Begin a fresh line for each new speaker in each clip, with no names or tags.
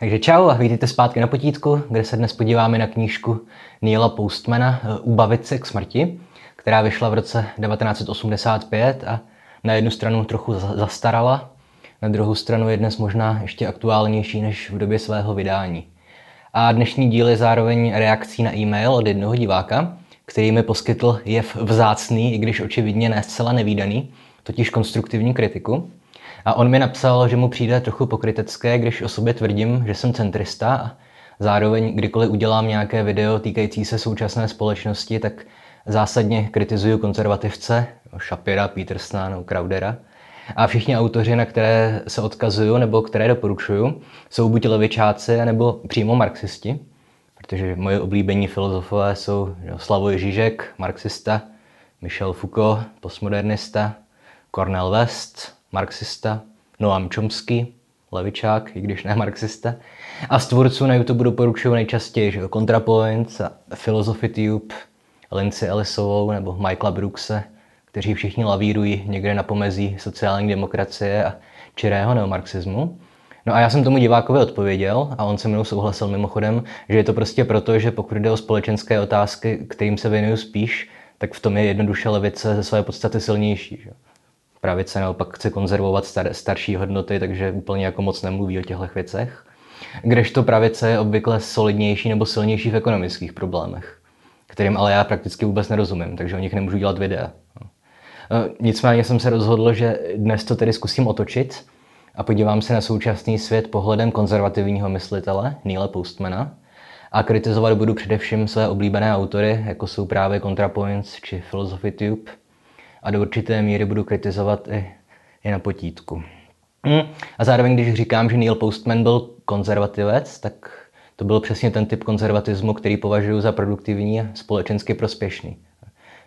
Takže čau a vítejte zpátky na potítku, kde se dnes podíváme na knížku Neila Postmana eh, Ubavit se k smrti, která vyšla v roce 1985 a na jednu stranu trochu zastarala, na druhou stranu je dnes možná ještě aktuálnější než v době svého vydání. A dnešní díl je zároveň reakcí na e-mail od jednoho diváka, který mi poskytl jev vzácný, i když očividně ne zcela nevýdaný, totiž konstruktivní kritiku. A on mi napsal, že mu přijde trochu pokrytecké, když o sobě tvrdím, že jsem centrista zároveň kdykoliv udělám nějaké video týkající se současné společnosti, tak zásadně kritizuju konzervativce, Shapira, Petersona nebo Crowdera. A všichni autoři, na které se odkazuju nebo které doporučuju, jsou buď levičáci, nebo přímo marxisti, protože moje oblíbení filozofové jsou Slavoj Žižek, marxista, Michel Foucault, postmodernista, Cornel West, marxista, Noam Chomsky, levičák, i když ne marxista. A z tvůrců na YouTube doporučuju nejčastěji že ContraPoints a Philosophy Tube, Lindsay Ellisovou nebo Michaela Brookse, kteří všichni lavírují někde na pomezí sociální demokracie a čirého neomarxismu. No a já jsem tomu divákovi odpověděl a on se mnou souhlasil mimochodem, že je to prostě proto, že pokud jde o společenské otázky, kterým se věnuju spíš, tak v tom je jednoduše levice ze své podstaty silnější. Že? Pravice naopak chce konzervovat star, starší hodnoty, takže úplně jako moc nemluví o těchto věcech. Kdežto pravice je obvykle solidnější nebo silnější v ekonomických problémech, kterým ale já prakticky vůbec nerozumím, takže o nich nemůžu dělat videa. No, nicméně jsem se rozhodl, že dnes to tedy zkusím otočit a podívám se na současný svět pohledem konzervativního myslitele Neila Postmana a kritizovat budu především své oblíbené autory, jako jsou právě ContraPoints či Philosophy Tube a do určité míry budu kritizovat i, i na potítku. Hmm. A zároveň, když říkám, že Neil Postman byl konzervativec, tak to byl přesně ten typ konzervatismu, který považuji za produktivní a společensky prospěšný.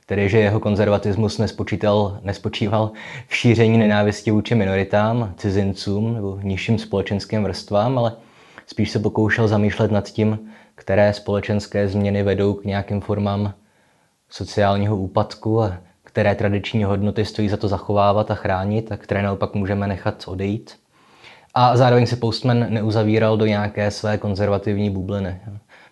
Tedy, že jeho konzervatismus nespočítal, nespočíval v šíření nenávisti vůči minoritám, cizincům nebo nižším společenským vrstvám, ale spíš se pokoušel zamýšlet nad tím, které společenské změny vedou k nějakým formám sociálního úpadku a které tradiční hodnoty stojí za to zachovávat a chránit a které naopak můžeme nechat odejít. A zároveň se Postman neuzavíral do nějaké své konzervativní bubliny.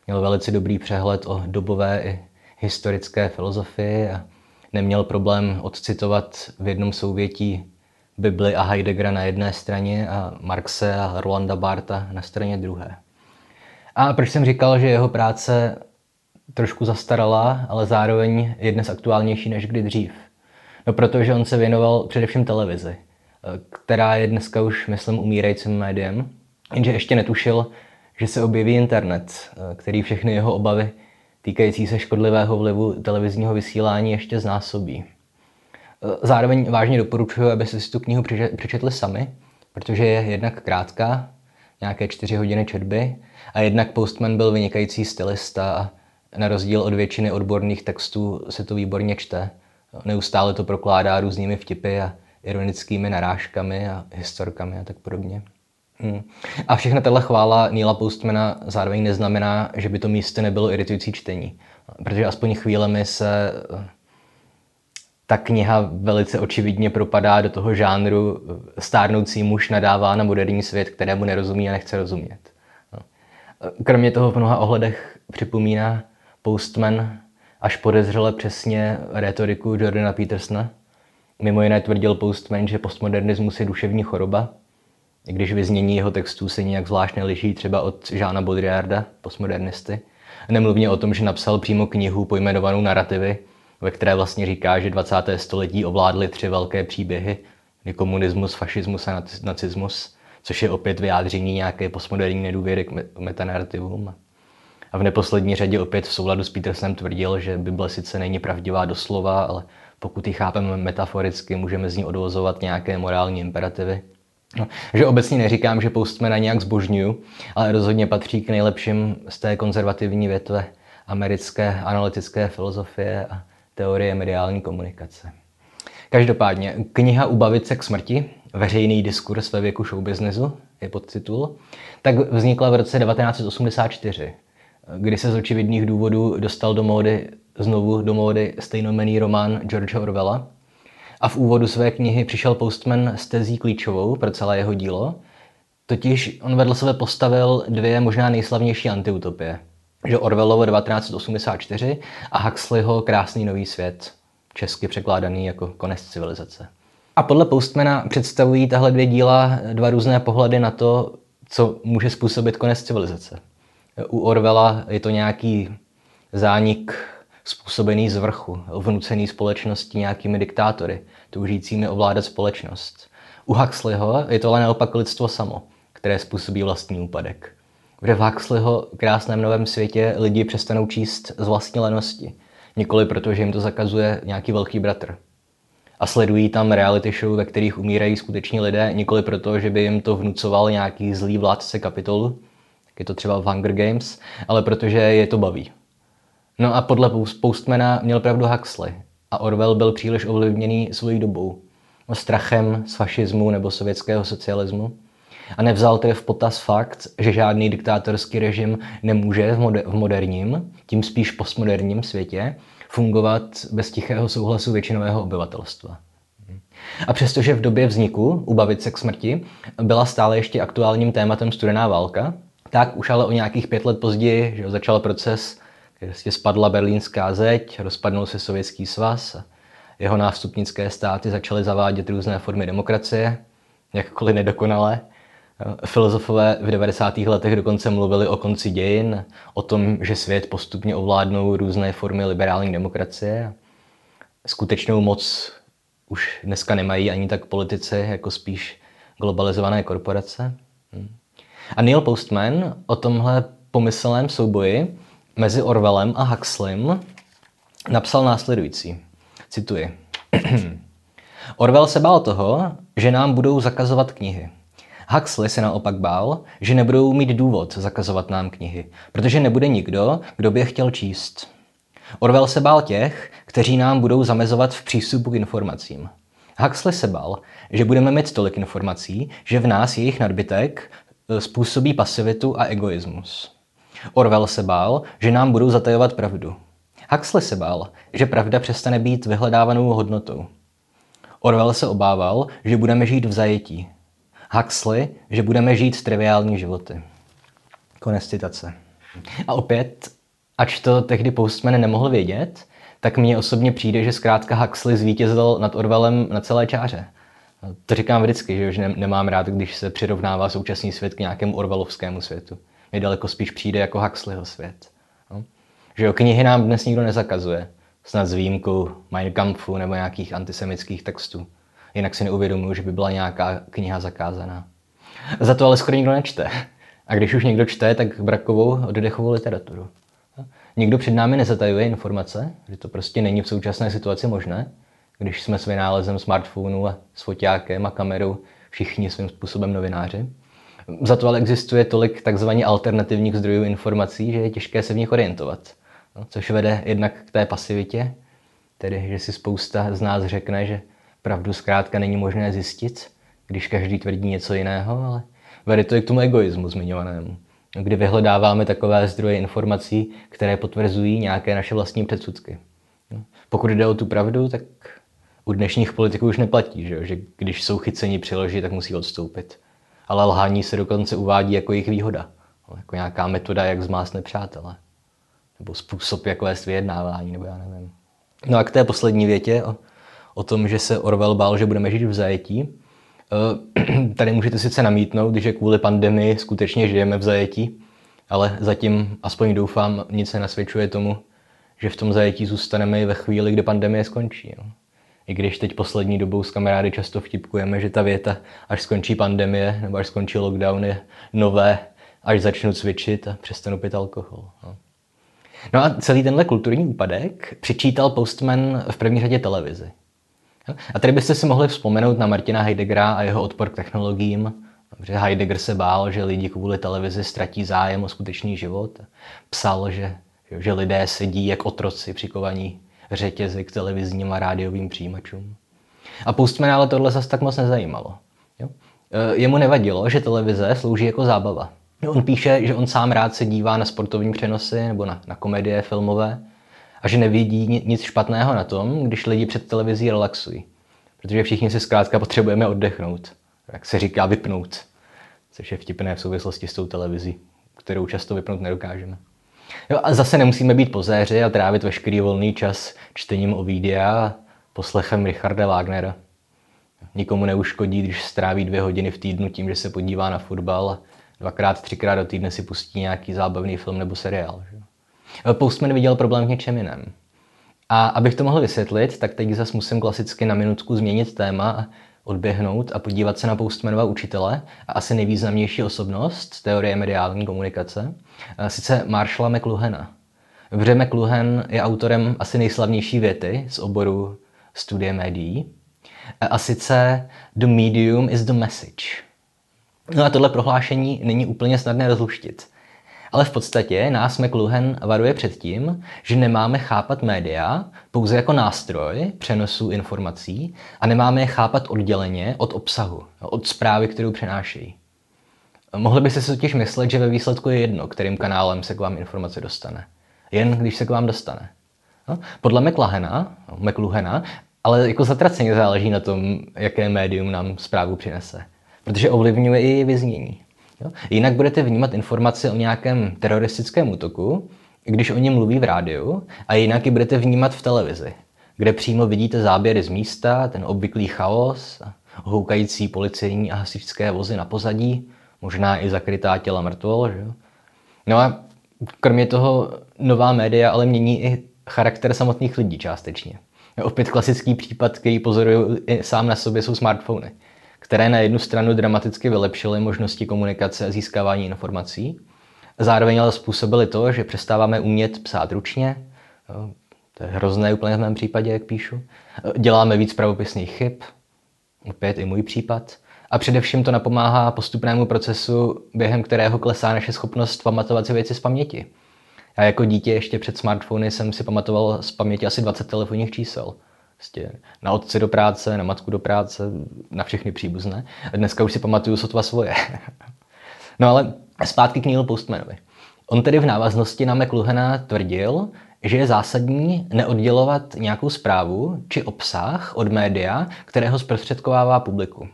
Měl velice dobrý přehled o dobové i historické filozofii a neměl problém odcitovat v jednom souvětí Bibli a Heideggera na jedné straně a Marxe a Rolanda Barta na straně druhé. A proč jsem říkal, že jeho práce trošku zastaralá, ale zároveň je dnes aktuálnější než kdy dřív? No protože on se věnoval především televizi, která je dneska už, myslím, umírajícím médiem, jenže ještě netušil, že se objeví internet, který všechny jeho obavy týkající se škodlivého vlivu televizního vysílání ještě znásobí. Zároveň vážně doporučuji, aby si tu knihu přečetli sami, protože je jednak krátká, nějaké čtyři hodiny četby, a jednak Postman byl vynikající stylista a na rozdíl od většiny odborných textů se to výborně čte. Neustále to prokládá různými vtipy a ironickými narážkami a historkami a tak podobně. Hmm. A všechna tato chvála Neila Postmana zároveň neznamená, že by to místo nebylo iritující čtení. Protože aspoň chvílemi se eh, ta kniha velice očividně propadá do toho žánru eh, stárnoucí muž nadává na moderní svět, kterému nerozumí a nechce rozumět. No. Kromě toho v mnoha ohledech připomíná Postman až podezřele přesně retoriku Jordana Petersona. Mimo jiné tvrdil Postman, že postmodernismus je duševní choroba, i když vyznění jeho textů se nijak zvlášť neliší třeba od Žána Baudrillarda, postmodernisty. Nemluvně o tom, že napsal přímo knihu pojmenovanou Narrativy, ve které vlastně říká, že 20. století ovládly tři velké příběhy, komunismus, fašismus a nacismus, což je opět vyjádření nějaké postmoderní nedůvěry k metanarrativům. A v neposlední řadě opět v souladu s Petersonem tvrdil, že Bible sice není pravdivá doslova, ale pokud ji chápeme metaforicky, můžeme z ní odvozovat nějaké morální imperativy. No, že obecně neříkám, že Postmana nějak zbožňuju, ale rozhodně patří k nejlepším z té konzervativní větve americké analytické filozofie a teorie mediální komunikace. Každopádně, kniha Ubavit se k smrti, veřejný diskurs ve věku showbiznesu, je podtitul, tak vznikla v roce 1984, kdy se z očividných důvodů dostal do módy, znovu do módy stejnomený román George Orwella, a v úvodu své knihy přišel Postman s tezí klíčovou pro celé jeho dílo, Totiž on vedle sebe postavil dvě možná nejslavnější antiutopie. Že Orwellovo 1984 a Huxleyho Krásný nový svět, česky překládaný jako konec civilizace. A podle Postmana představují tahle dvě díla dva různé pohledy na to, co může způsobit konec civilizace. U Orwella je to nějaký zánik způsobený z vrchu, vnucený společností nějakými diktátory, toužícími ovládat společnost. U Huxleyho je to ale naopak lidstvo samo, které způsobí vlastní úpadek. V Huxleyho krásném novém světě lidi přestanou číst z vlastní lenosti, nikoli proto, že jim to zakazuje nějaký velký bratr. A sledují tam reality show, ve kterých umírají skuteční lidé, nikoli proto, že by jim to vnucoval nějaký zlý vládce kapitolu, je to třeba v Hunger Games, ale protože je to baví. No a podle Postmana měl pravdu Huxley a Orwell byl příliš ovlivněný svojí dobou, strachem z fašismu nebo sovětského socialismu a nevzal tedy v potaz fakt, že žádný diktátorský režim nemůže v, moder- v moderním, tím spíš postmoderním světě fungovat bez tichého souhlasu většinového obyvatelstva. A přestože v době vzniku Ubavit se k smrti byla stále ještě aktuálním tématem studená válka, tak už ale o nějakých pět let později že začal proces, kde se spadla berlínská zeď, rozpadnul se sovětský svaz jeho nástupnické státy začaly zavádět různé formy demokracie, jakkoliv nedokonalé. Filozofové v 90. letech dokonce mluvili o konci dějin, o tom, že svět postupně ovládnou různé formy liberální demokracie. Skutečnou moc už dneska nemají ani tak politici, jako spíš globalizované korporace. Hm. A Neil Postman o tomhle pomyslném souboji mezi Orwellem a Huxleym napsal následující. Cituji. Orwell se bál toho, že nám budou zakazovat knihy. Huxley se naopak bál, že nebudou mít důvod zakazovat nám knihy, protože nebude nikdo, kdo by je chtěl číst. Orwell se bál těch, kteří nám budou zamezovat v přístupu k informacím. Huxley se bál, že budeme mít tolik informací, že v nás jejich nadbytek způsobí pasivitu a egoismus. Orwell se bál, že nám budou zatajovat pravdu. Huxley se bál, že pravda přestane být vyhledávanou hodnotou. Orwell se obával, že budeme žít v zajetí. Huxley, že budeme žít triviální životy. Konec citace. A opět, ač to tehdy Postman nemohl vědět, tak mně osobně přijde, že zkrátka Huxley zvítězil nad Orwellem na celé čáře. To říkám vždycky, že nemám rád, když se přirovnává současný svět k nějakému Orwellovskému světu. Mně daleko spíš přijde jako Huxleyho svět. No? Že jo, knihy nám dnes nikdo nezakazuje. Snad s výjimkou Mein Kampfu nebo nějakých antisemických textů. Jinak si neuvědomuji, že by byla nějaká kniha zakázaná. Za to ale skoro nikdo nečte. A když už někdo čte, tak brakovou oddechovou literaturu. Nikdo před námi nezatajuje informace, že to prostě není v současné situaci možné, když jsme s vynálezem smartphonu a s foťákem a kamerou všichni svým způsobem novináři. Za to ale existuje tolik takzvaně alternativních zdrojů informací, že je těžké se v nich orientovat. No, což vede jednak k té pasivitě, tedy že si spousta z nás řekne, že pravdu zkrátka není možné zjistit, když každý tvrdí něco jiného, ale vede to i k tomu egoismu zmiňovanému, kdy vyhledáváme takové zdroje informací, které potvrzují nějaké naše vlastní předsudky. No, pokud jde o tu pravdu, tak u dnešních politiků už neplatí, že, že když jsou chyceni přiložit, tak musí odstoupit ale lhání se dokonce uvádí jako jejich výhoda. Jako nějaká metoda, jak zmást nepřátele. Nebo způsob, jak vést vyjednávání, nebo já nevím. No a k té poslední větě o, o tom, že se Orwell bál, že budeme žít v zajetí. Eh, tady můžete sice namítnout, že kvůli pandemii skutečně žijeme v zajetí, ale zatím, aspoň doufám, nic se nasvědčuje tomu, že v tom zajetí zůstaneme i ve chvíli, kdy pandemie skončí. No. I když teď poslední dobou s kamarády často vtipkujeme, že ta věta, až skončí pandemie nebo až skončí lockdown, je nové, až začnu cvičit a přestanu pít alkohol. No. no a celý tenhle kulturní úpadek přičítal Postman v první řadě televizi. A tady byste si mohli vzpomenout na Martina Heideggera a jeho odpor k technologiím. Že Heidegger se bál, že lidi kvůli televizi ztratí zájem o skutečný život. Psal, že, že lidé sedí jak otroci přikovaní řetězy k televizním a rádiovým přijímačům. A Postman ale tohle zase tak moc nezajímalo. Jo? E, jemu nevadilo, že televize slouží jako zábava. On píše, že on sám rád se dívá na sportovní přenosy nebo na, na komedie filmové a že nevidí nic špatného na tom, když lidi před televizí relaxují. Protože všichni si zkrátka potřebujeme oddechnout. Jak se říká, vypnout. což je vtipné v souvislosti s tou televizí, kterou často vypnout nedokážeme. Jo, a zase nemusíme být pozéři a trávit veškerý volný čas čtením o a poslechem Richarda Wagnera. Nikomu neuškodí, když stráví dvě hodiny v týdnu tím, že se podívá na fotbal a dvakrát, třikrát do týdne si pustí nějaký zábavný film nebo seriál. Že? Postman viděl problém v něčem jiném. A abych to mohl vysvětlit, tak teď zase musím klasicky na minutku změnit téma a odběhnout a podívat se na Postmanova učitele a asi nejvýznamnější osobnost teorie mediální komunikace, sice Marshalla McLuhana. Vře McLuhan je autorem asi nejslavnější věty z oboru studie médií, a sice The medium is the message. No a tohle prohlášení není úplně snadné rozluštit. Ale v podstatě nás McLuhan varuje před tím, že nemáme chápat média pouze jako nástroj přenosu informací a nemáme je chápat odděleně od obsahu, od zprávy, kterou přenášejí. Mohli byste si totiž myslet, že ve výsledku je jedno, kterým kanálem se k vám informace dostane. Jen když se k vám dostane. No, podle McLuhana, McLuhana ale jako zatraceně záleží na tom, jaké médium nám zprávu přinese. Protože ovlivňuje i vyznění. Jo? Jinak budete vnímat informace o nějakém teroristickém útoku, když o něm mluví v rádiu, a jinak ji budete vnímat v televizi, kde přímo vidíte záběry z místa, ten obvyklý chaos, houkající policejní a hasičské vozy na pozadí, možná i zakrytá těla mrtvol. Že? No a kromě toho nová média ale mění i charakter samotných lidí částečně. Opět klasický případ, který pozoruju sám na sobě, jsou smartfony, které na jednu stranu dramaticky vylepšily možnosti komunikace a získávání informací, zároveň ale způsobily to, že přestáváme umět psát ručně, to je hrozné úplně v mém případě, jak píšu, děláme víc pravopisných chyb, opět i můj případ, a především to napomáhá postupnému procesu, během kterého klesá naše schopnost pamatovat si věci z paměti. Já jako dítě ještě před smartfony jsem si pamatoval z paměti asi 20 telefonních čísel. Prostě na otce do práce, na matku do práce, na všechny příbuzné. A dneska už si pamatuju sotva svoje. no ale zpátky k Neil Postmanovi. On tedy v návaznosti na McLuhana tvrdil, že je zásadní neoddělovat nějakou zprávu či obsah od média, kterého zprostředkovává publiku.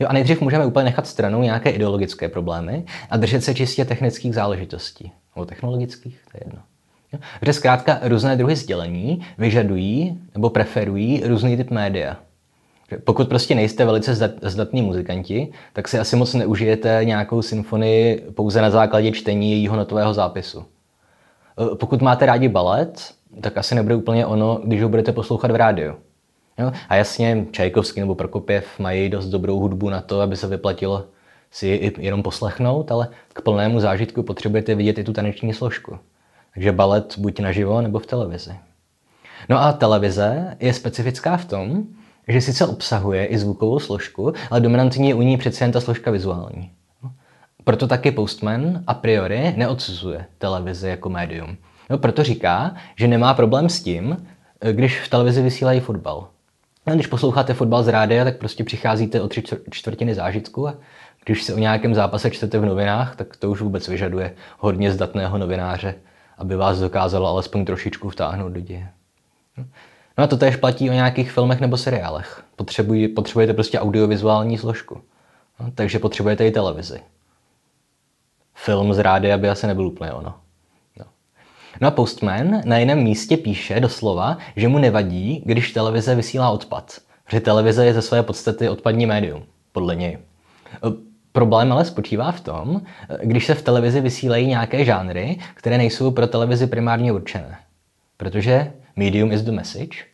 Jo, a nejdřív můžeme úplně nechat stranou nějaké ideologické problémy a držet se čistě technických záležitostí nebo technologických, to je jedno. Že zkrátka různé druhy sdělení vyžadují nebo preferují různý typ média. Pokud prostě nejste velice zdatní muzikanti, tak si asi moc neužijete nějakou symfonii pouze na základě čtení jejího notového zápisu. E, pokud máte rádi balet, tak asi nebude úplně ono, když ho budete poslouchat v rádiu. Jo? A jasně, Čajkovský nebo Prokopěv mají dost dobrou hudbu na to, aby se vyplatilo si ji jenom poslechnout, ale k plnému zážitku potřebujete vidět i tu taneční složku. Takže balet buď naživo nebo v televizi. No a televize je specifická v tom, že sice obsahuje i zvukovou složku, ale dominantní je u ní přece jen ta složka vizuální. Proto taky Postman a priori neodsuzuje televizi jako médium. No, proto říká, že nemá problém s tím, když v televizi vysílají fotbal. No, když posloucháte fotbal z rádia, tak prostě přicházíte o tři čtvrtiny zážitku a když se o nějakém zápase čtete v novinách, tak to už vůbec vyžaduje hodně zdatného novináře, aby vás dokázalo alespoň trošičku vtáhnout do děje. No a to též platí o nějakých filmech nebo seriálech. Potřebuj, potřebujete prostě audiovizuální složku. No, takže potřebujete i televizi. Film z rádia by asi nebyl úplně ono. No. no a Postman na jiném místě píše doslova, že mu nevadí, když televize vysílá odpad. Protože televize je ze své podstaty odpadní médium, podle něj. Problém ale spočívá v tom, když se v televizi vysílají nějaké žánry, které nejsou pro televizi primárně určené. Protože medium is the message.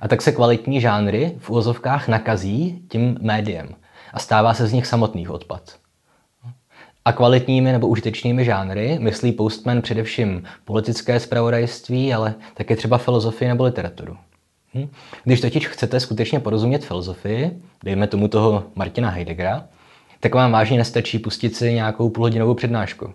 A tak se kvalitní žánry v úvozovkách nakazí tím médiem a stává se z nich samotných odpad. A kvalitními nebo užitečnými žánry myslí Postman především politické zpravodajství, ale také třeba filozofii nebo literaturu. Hm? Když totiž chcete skutečně porozumět filozofii, dejme tomu toho Martina Heideggera, tak vám vážně nestačí pustit si nějakou půlhodinovou přednášku.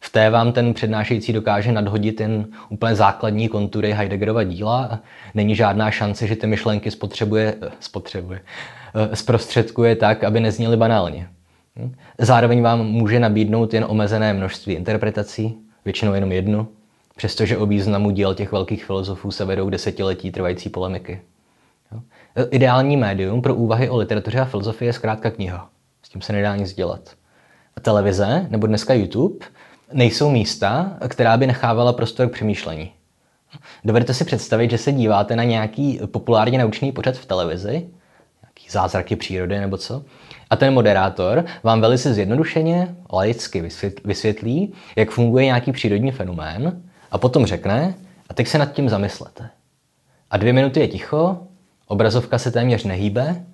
V té vám ten přednášející dokáže nadhodit jen úplně základní kontury Heideggerova díla a není žádná šance, že ty myšlenky spotřebuje, eh, spotřebuje, eh, zprostředkuje tak, aby nezněly banálně. Hm? Zároveň vám může nabídnout jen omezené množství interpretací, většinou jenom jednu, přestože o významu díl těch velkých filozofů se vedou desetiletí trvající polemiky. Ideální médium pro úvahy o literatuře a filozofii je zkrátka kniha tím se nedá nic dělat. televize nebo dneska YouTube nejsou místa, která by nechávala prostor k přemýšlení. Dovedete si představit, že se díváte na nějaký populárně naučný pořad v televizi, nějaký zázraky přírody nebo co, a ten moderátor vám velice zjednodušeně, laicky vysvětlí, jak funguje nějaký přírodní fenomén a potom řekne, a teď se nad tím zamyslete. A dvě minuty je ticho, obrazovka se téměř nehýbe,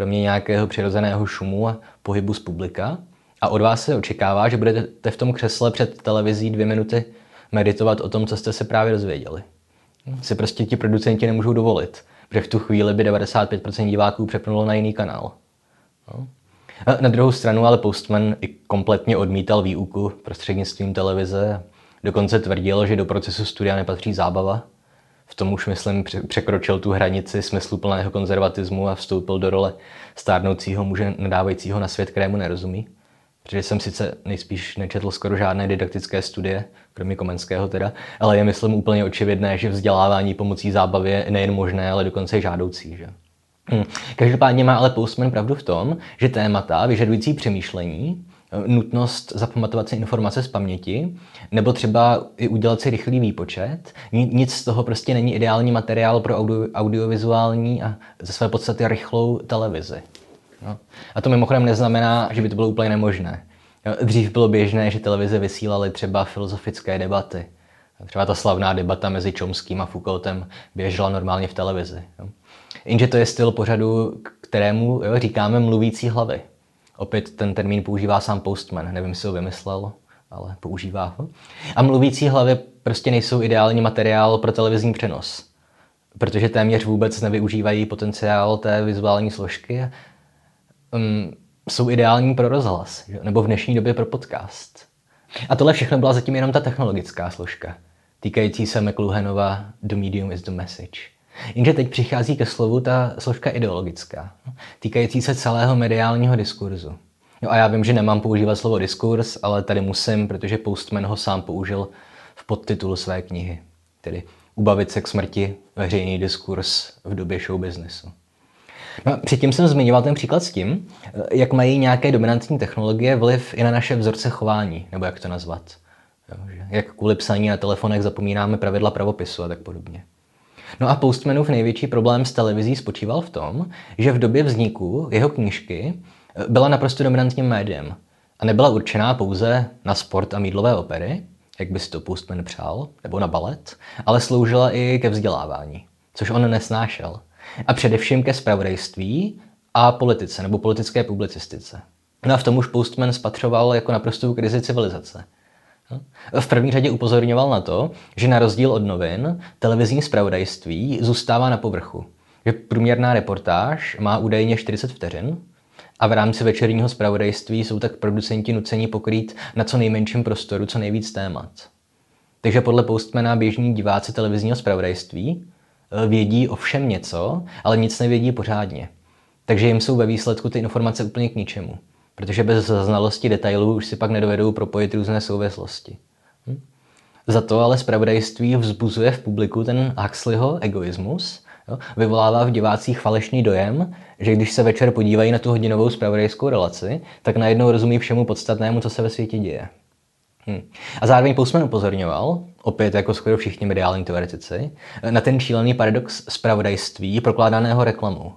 kromě nějakého přirozeného šumu a pohybu z publika. A od vás se očekává, že budete v tom křesle před televizí dvě minuty meditovat o tom, co jste se právě dozvěděli. Si prostě ti producenti nemůžou dovolit, protože v tu chvíli by 95% diváků přepnulo na jiný kanál. No. Na druhou stranu ale Postman i kompletně odmítal výuku prostřednictvím televize. Dokonce tvrdil, že do procesu studia nepatří zábava. V tom už, myslím, překročil tu hranici smysluplného konzervatismu a vstoupil do role stárnoucího muže nadávajícího na svět, kterému nerozumí. Protože jsem sice nejspíš nečetl skoro žádné didaktické studie, kromě Komenského teda, ale je myslím úplně očividné, že vzdělávání pomocí zábavy je nejen možné, ale dokonce žádoucí. Že? Hm. Každopádně má ale Postman pravdu v tom, že témata vyžadující přemýšlení, nutnost zapamatovat si informace z paměti, nebo třeba i udělat si rychlý výpočet, nic z toho prostě není ideální materiál pro audio, audiovizuální a ze své podstaty rychlou televizi. No. A to mimochodem neznamená, že by to bylo úplně nemožné. Dřív bylo běžné, že televize vysílaly třeba filozofické debaty. Třeba ta slavná debata mezi Chomským a Foucaultem běžela normálně v televizi. Jenže to je styl pořadu, kterému jo, říkáme mluvící hlavy. Opět ten termín používá sám Postman, nevím, jestli ho vymyslel, ale používá ho. A mluvící hlavy prostě nejsou ideální materiál pro televizní přenos, protože téměř vůbec nevyužívají potenciál té vizuální složky. Um, jsou ideální pro rozhlas, nebo v dnešní době pro podcast. A tohle všechno byla zatím jenom ta technologická složka, týkající se McLuhanova The medium is the message. Jenže teď přichází ke slovu ta složka ideologická, týkající se celého mediálního diskurzu. No a já vím, že nemám používat slovo diskurs, ale tady musím, protože Postman ho sám použil v podtitulu své knihy, tedy Ubavit se k smrti, veřejný diskurs v době show businessu. No, předtím jsem zmiňoval ten příklad s tím, jak mají nějaké dominantní technologie vliv i na naše vzorce chování, nebo jak to nazvat. Jak kvůli psaní na telefonech zapomínáme pravidla pravopisu a tak podobně. No a Postmanův největší problém s televizí spočíval v tom, že v době vzniku jeho knížky eh, byla naprosto dominantním médiem a nebyla určená pouze na sport a mídlové opery, jak by si to Postman přál, nebo na balet, ale sloužila i ke vzdělávání, což on nesnášel. A především ke spravodajství a politice nebo politické publicistice. No a v tom už Postman spatřoval jako naprostou krizi civilizace – v první řadě upozorňoval na to, že na rozdíl od novin, televizní zpravodajství zůstává na povrchu. Že průměrná reportáž má údajně 40 vteřin a v rámci večerního zpravodajství jsou tak producenti nuceni pokrýt na co nejmenším prostoru co nejvíc témat. Takže podle Postmana běžní diváci televizního zpravodajství eh, vědí o všem něco, ale nic nevědí pořádně. Takže jim jsou ve výsledku ty informace úplně k ničemu protože bez znalosti detailů už si pak nedovedou propojit různé souvislosti. Hm? Za to ale zpravodajství vzbuzuje v publiku ten Huxleyho egoismus, jo? vyvolává v divácích falešný dojem, že když se večer podívají na tu hodinovou zpravodajskou relaci, tak najednou rozumí všemu podstatnému, co se ve světě děje. Hm. A zároveň Postman upozorňoval, opět jako skoro všichni mediální teoretici, na ten šílený paradox zpravodajství prokládaného reklamou.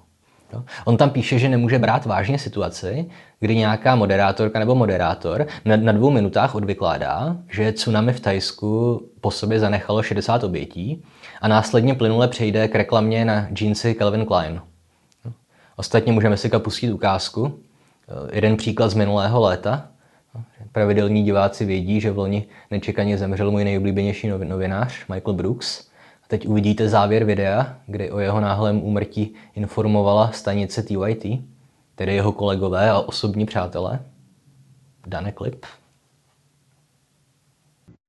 Jo? On tam píše, že nemůže brát vážně situaci, kdy nějaká moderátorka nebo moderátor na, na dvou minutách odvykládá, že tsunami v Tajsku po sobě zanechalo 60 obětí a následně plynule přejde k reklamě na džínsy Calvin Klein. Jo? Ostatně můžeme si pustit ukázku. Jeden příklad z minulého léta. Pravidelní diváci vědí, že v loni nečekaně zemřel můj nejoblíbenější novinář Michael Brooks – Teď uvidíte závěr videa, kdy o jeho náhlém úmrtí informovala stanice TYT, tedy jeho kolegové a osobní přátelé. Dane klip.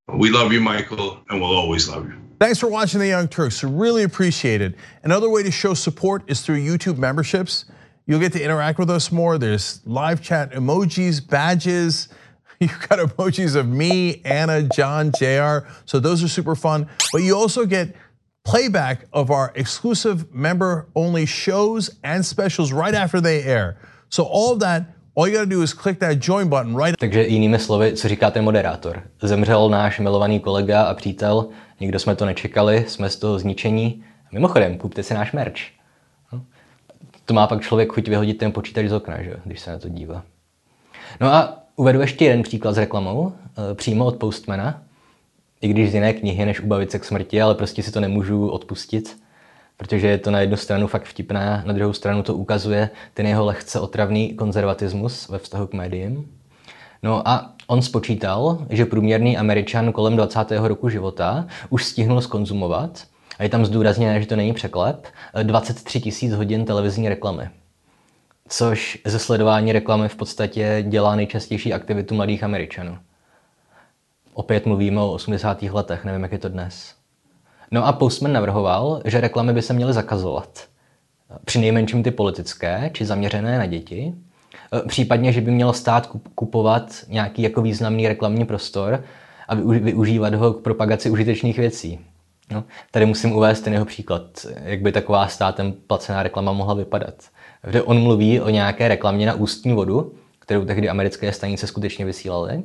We love you, Michael, and we'll always love you.
Thanks for watching The Young Turks. Really appreciate it. Another way to show support is through YouTube memberships. You'll get to interact with us more. There's live chat emojis, badges. You've got emojis of me, Anna, John, JR. So those are super fun. But you also get playback of our exclusive member only shows and specials right after they air. So all of that All you gotta do is click that join button right
Takže jinými slovy, co říká ten moderátor? Zemřel náš milovaný kolega a přítel, nikdo jsme to nečekali, jsme z toho zničení. Mimochodem, kupte si náš merch. No. To má pak člověk chuť vyhodit ten počítač z okna, že? když se na to dívá. No a uvedu ještě jeden příklad s reklamou, eh, přímo od Postmana, i když z jiné knihy než Ubavit se k smrti, ale prostě si to nemůžu odpustit, protože je to na jednu stranu fakt vtipné, na druhou stranu to ukazuje ten jeho lehce otravný konzervatismus ve vztahu k médiím. No a on spočítal, že průměrný američan kolem 20. roku života už stihnul skonzumovat, a je tam zdůrazněné, že to není překlep, 23 tisíc hodin televizní reklamy. Což ze sledování reklamy v podstatě dělá nejčastější aktivitu mladých Američanů. Opět mluvíme o 80. letech, nevím, jak je to dnes. No a Postman navrhoval, že reklamy by se měly zakazovat. Při nejmenším ty politické, či zaměřené na děti. Případně, že by měl stát kupovat nějaký jako významný reklamní prostor a využívat ho k propagaci užitečných věcí. No, tady musím uvést ten jeho příklad, jak by taková státem placená reklama mohla vypadat. Kde on mluví o nějaké reklamě na ústní vodu, kterou tehdy americké stanice skutečně vysílaly.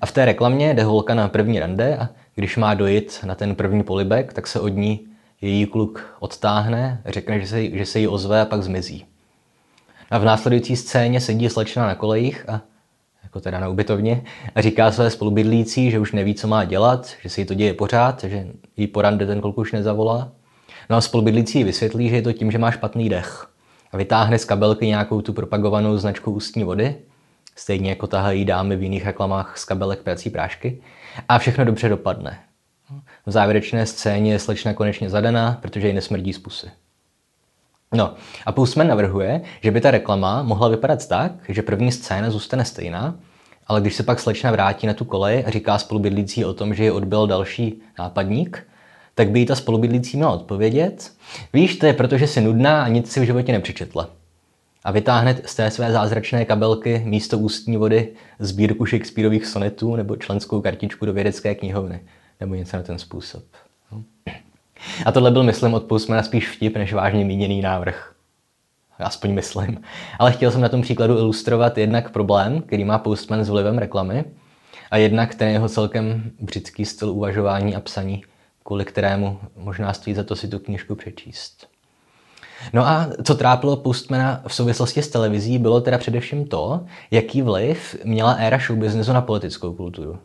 A v té reklamě jde holka na první rande a když má dojít na ten první polibek, tak se od ní její kluk odtáhne, řekne, že se, že se jí ozve a pak zmizí. A v následující scéně sedí slečna na kolejích a jako teda na ubytovně, a říká své spolubydlící, že už neví, co má dělat, že se jí to děje pořád, že jí po rande ten kluk už nezavolá. No a spolubydlící vysvětlí, že je to tím, že má špatný dech. A vytáhne z kabelky nějakou tu propagovanou značku ústní vody, stejně jako tahají dámy v jiných reklamách z kabelek prací prášky, a všechno dobře dopadne. V závěrečné scéně je slečna konečně zadaná, protože ji nesmrdí z pusy. No a Postman navrhuje, že by ta reklama mohla vypadat tak, že první scéna zůstane stejná, ale když se pak slečna vrátí na tu kolej a říká spolubydlící o tom, že ji odbil další nápadník, tak by jí ta spolubydlící měla odpovědět. Víš, to je proto, že jsi nudná a nic si v životě nepřečetla. A vytáhne z té své zázračné kabelky místo ústní vody sbírku Shakespeareových sonetů nebo členskou kartičku do vědecké knihovny. Nebo něco na ten způsob. A tohle byl, myslím, od Postmana spíš vtip, než vážně míněný návrh. Aspoň myslím. Ale chtěl jsem na tom příkladu ilustrovat jednak problém, který má Postman s vlivem reklamy, a jednak ten jeho celkem britský styl uvažování a psaní, kvůli kterému možná stojí za to si tu knižku přečíst. No a co trápilo Postmana v souvislosti s televizí, bylo teda především to, jaký vliv měla éra showbiznesu na politickou kulturu.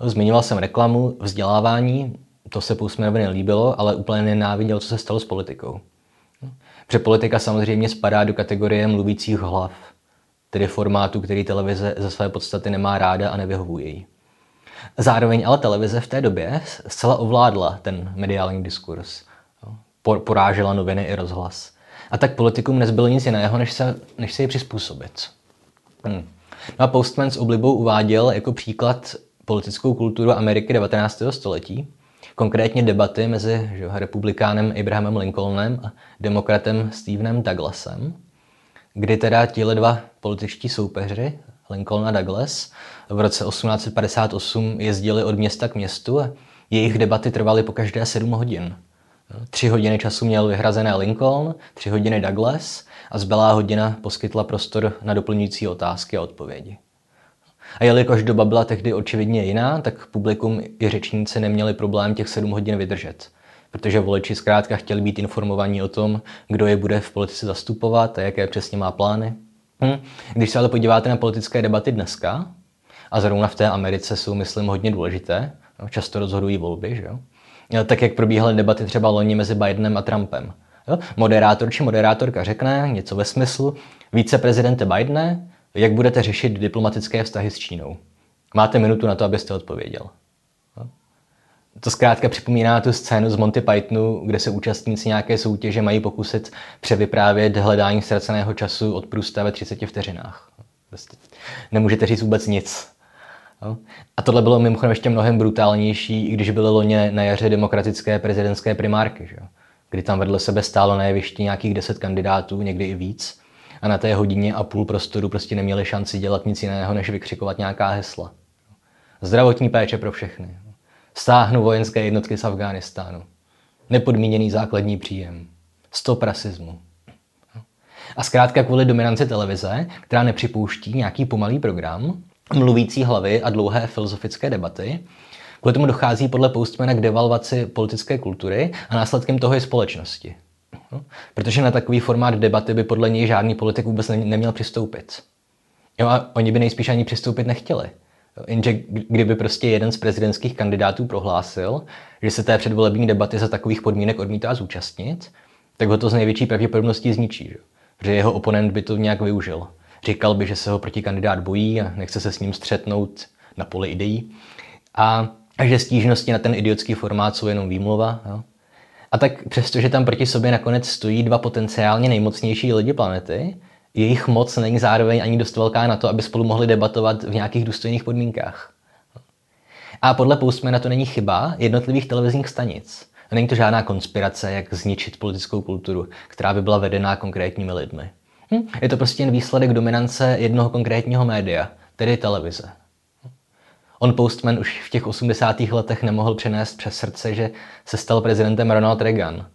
Zmiňoval jsem reklamu, vzdělávání, to se Postmanovi nelíbilo, ale úplně nenáviděl, co se stalo s politikou. Protože politika samozřejmě spadá do kategorie mluvících hlav, tedy formátu, který televize ze své podstaty nemá ráda a nevyhovuje jí. Zároveň ale televize v té době zcela ovládla ten mediální diskurs. Porážela noviny i rozhlas. A tak politikům nezbylo nic jiného, než se, než se ji přizpůsobit. Hmm. No a Postman s oblibou uváděl jako příklad politickou kulturu Ameriky 19. století, konkrétně debaty mezi že, republikánem Abrahamem Lincolnem a demokratem Stevenem Douglasem, kdy teda tile dva političtí soupeři, Lincoln a Douglas, v roce 1858 jezdili od města k městu a jejich debaty trvaly po každé 7 hodin. Tři hodiny času měl vyhrazené Lincoln, tři hodiny Douglas a zbylá hodina poskytla prostor na doplňující otázky a odpovědi. A jelikož doba byla tehdy očividně jiná, tak publikum i řečníci neměli problém těch sedm hodin vydržet. Protože voliči zkrátka chtěli být informovaní o tom, kdo je bude v politice zastupovat a jaké přesně má plány. Hm. Když se ale podíváte na politické debaty dneska, a zrovna v té Americe jsou, myslím, hodně důležité, no, často rozhodují volby, že jo? Tak jak probíhaly debaty třeba loni mezi Bidenem a Trumpem. Jo? Moderátor či moderátorka řekne něco ve smyslu, více prezidente Bidene, jak budete řešit diplomatické vztahy s Čínou? Máte minutu na to, abyste odpověděl. To zkrátka připomíná tu scénu z Monty Pythonu, kde se účastníci nějaké soutěže mají pokusit převyprávět hledání ztraceného času od průsta ve 30 vteřinách. Prostě nemůžete říct vůbec nic. A tohle bylo mimochodem ještě mnohem brutálnější, i když byly loně na jaře demokratické prezidentské primárky, že? kdy tam vedle sebe stálo na jevišti nějakých deset kandidátů, někdy i víc a na té hodině a půl prostoru prostě neměli šanci dělat nic jiného, než vykřikovat nějaká hesla. Zdravotní péče pro všechny. Stáhnu vojenské jednotky z Afghánistánu. Nepodmíněný základní příjem. Stop rasismu. A zkrátka kvůli dominanci televize, která nepřipouští nějaký pomalý program, mluvící hlavy a dlouhé filozofické debaty, kvůli tomu dochází podle Postmana k devalvaci politické kultury a následkem toho je společnosti. No, protože na takový formát debaty by podle něj žádný politik vůbec neměl přistoupit. Jo, a oni by nejspíš ani přistoupit nechtěli. Jenže kdyby prostě jeden z prezidentských kandidátů prohlásil, že se té předvolební debaty za takových podmínek odmítá zúčastnit, tak ho to z největší pravděpodobností zničí. Že? Protože jeho oponent by to nějak využil. Říkal by, že se ho proti kandidát bojí a nechce se s ním střetnout na poli ideí. A, že stížnosti na ten idiotský formát jsou jenom výmluva. Jo? A tak přestože tam proti sobě nakonec stojí dva potenciálně nejmocnější lidi planety, jejich moc není zároveň ani dost velká na to, aby spolu mohli debatovat v nějakých důstojných podmínkách. A podle Postmana to není chyba jednotlivých televizních stanic. Není to žádná konspirace, jak zničit politickou kulturu, která by byla vedená konkrétními lidmi. Hm? Je to prostě jen výsledek dominance jednoho konkrétního média, tedy televize. On Postman už v těch 80. letech nemohl přenést přes srdce, že se stal prezidentem Ronald Reagan,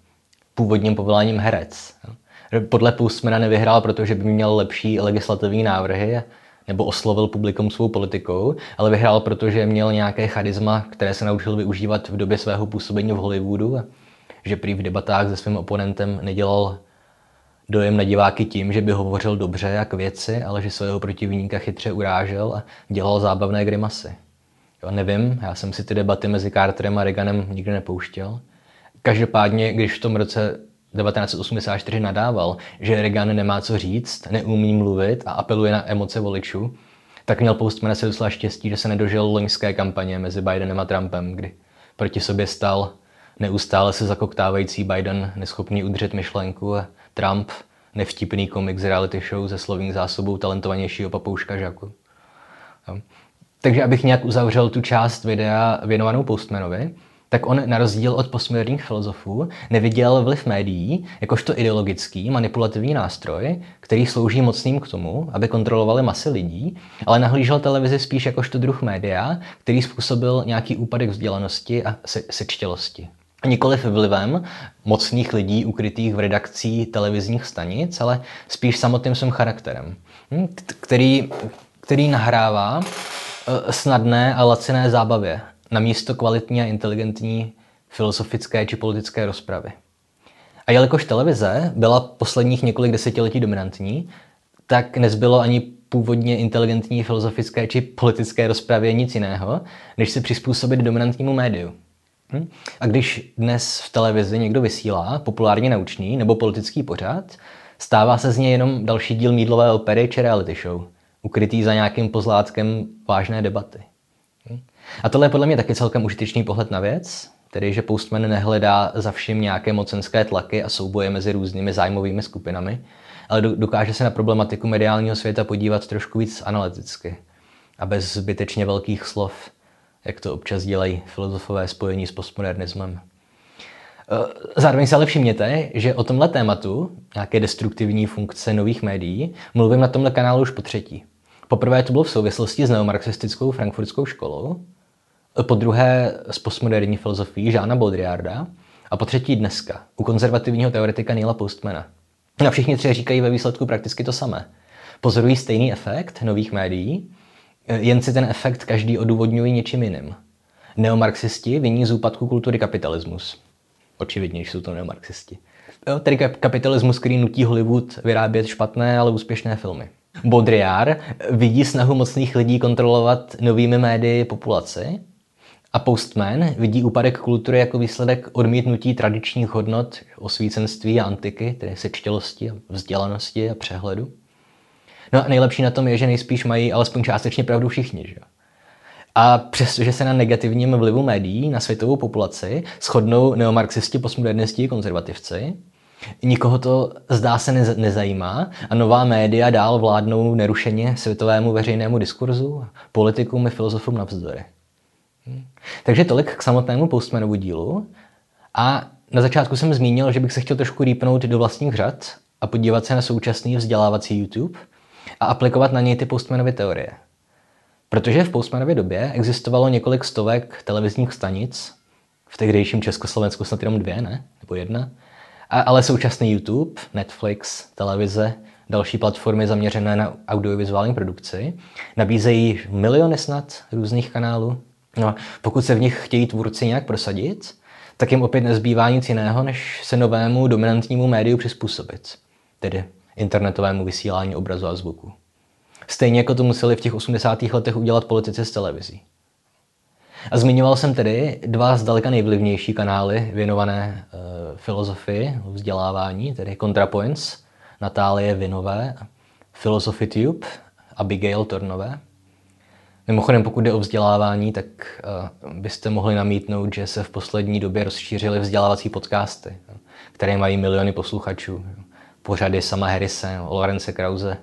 původním povoláním herec. Podle Postmana nevyhrál, protože by měl lepší legislativní návrhy nebo oslovil publikum svou politikou, ale vyhrál, protože měl nějaké charisma, které se naučil využívat v době svého působení v Hollywoodu, že prý v debatách se svým oponentem nedělal dojem na diváky tím, že by hovořil dobře jak věci, ale že svého protivníka chytře urážel a dělal zábavné grimasy. Jo, nevím, já jsem si ty debaty mezi Carterem a Reaganem nikdy nepouštěl. Každopádně, když v tom roce 1984 nadával, že Reagan nemá co říct, neumí mluvit a apeluje na emoce voličů, tak měl Postman docela štěstí, že se nedožil loňské kampaně mezi Bidenem a Trumpem, kdy proti sobě stal neustále se zakoktávající Biden, neschopný udržet myšlenku a Trump, nevtipný komik z reality show se slovní zásobou talentovanějšího papouška Žaku. Takže abych nějak uzavřel tu část videa věnovanou Postmanovi, tak on na rozdíl od postmoderních filozofů neviděl vliv médií jakožto ideologický manipulativní nástroj, který slouží mocným k tomu, aby kontrolovali masy lidí, ale nahlížel televizi spíš jakožto druh média, který způsobil nějaký úpadek vzdělanosti a se- sečtělosti. Nikoliv vlivem mocných lidí ukrytých v redakcí televizních stanic, ale spíš samotným svým charakterem, hm, který, který nahrává eh, snadné a laciné zábavě na místo kvalitní a inteligentní filozofické či politické rozpravy. A jelikož televize byla posledních několik desetiletí dominantní, tak nezbylo ani původně inteligentní filozofické či politické rozpravě nic jiného, než se přizpůsobit dominantnímu médiu. Hm? A když dnes v televizi někdo vysílá populárně naučný nebo politický pořad, stává se z něj jenom další díl mídlové opery či reality show, ukrytý za nějakým pozlátkem vážné debaty. A tohle je podle mě taky celkem užitečný pohled na věc, tedy že Postman nehledá za vším nějaké mocenské tlaky a souboje mezi různými zájmovými skupinami, ale dokáže se na problematiku mediálního světa podívat trošku víc analyticky a bez zbytečně velkých slov, jak to občas dělají filozofové spojení s postmodernismem. E, zároveň si ale všimněte, že o tomhle tématu, nějaké destruktivní funkce nových médií, mluvím na tomhle kanálu už po třetí. Poprvé to bylo v souvislosti s neomarxistickou frankfurtskou školou, po druhé s postmoderní filozofií Žána Baudrillarda a po třetí dneska u konzervativního teoretika Neila Postmana. A všichni tři říkají ve výsledku prakticky to samé. Pozorují stejný efekt nových médií, jen si ten efekt každý odůvodňují něčím jiným. Neomarxisti viní z úpadku kultury kapitalismus. Očividně, jsou to neomarxisti. Tedy kapitalismus, který nutí Hollywood vyrábět špatné, ale úspěšné filmy. Baudrillard vidí snahu mocných lidí kontrolovat novými médii populaci a Postman vidí úpadek kultury jako výsledek odmítnutí tradičních hodnot osvícenství a antiky, tedy sečtělosti, vzdělanosti a přehledu. No a nejlepší na tom je, že nejspíš mají alespoň částečně pravdu všichni. Že? A přestože se na negativním vlivu médií na světovou populaci shodnou neomarxisti, postmodernisti, konzervativci, Nikoho to zdá se nezajímá a nová média dál vládnou nerušeně světovému veřejnému diskurzu, politikům i filozofům navzdory. Hm. Takže tolik k samotnému Postmanovu dílu. A na začátku jsem zmínil, že bych se chtěl trošku rýpnout do vlastních řad a podívat se na současný vzdělávací YouTube a aplikovat na něj ty Postmanovy teorie. Protože v Postmanově době existovalo několik stovek televizních stanic, v tehdejším Československu snad jenom dvě, ne? Nebo jedna – A, ale současný YouTube, Netflix, televize, další platformy zaměřené na audiovizuální produkci nabízejí miliony snad různých kanálů. No, pokud se v nich chtějí tvůrci nějak prosadit, tak jim opět nezbývá nic jiného, než se novému dominantnímu médiu přizpůsobit, tedy internetovému vysílání obrazu a zvuku. Stejně jako to museli v těch 80. letech udělat politici z televizí. A zmiňoval jsem tedy dva zdaleka nejvlivnější kanály věnované e, filozofii, vzdělávání, tedy ContraPoints, Natálie Vinové, Philosophy Tube, Abigail Tornové. Mimochodem, pokud jde o vzdělávání, tak uh, byste mohli namítnout, že se v poslední době rozšířily vzdělávací podcasty, které mají miliony posluchačů. Pořady Sama Harrise, Lorence Krause.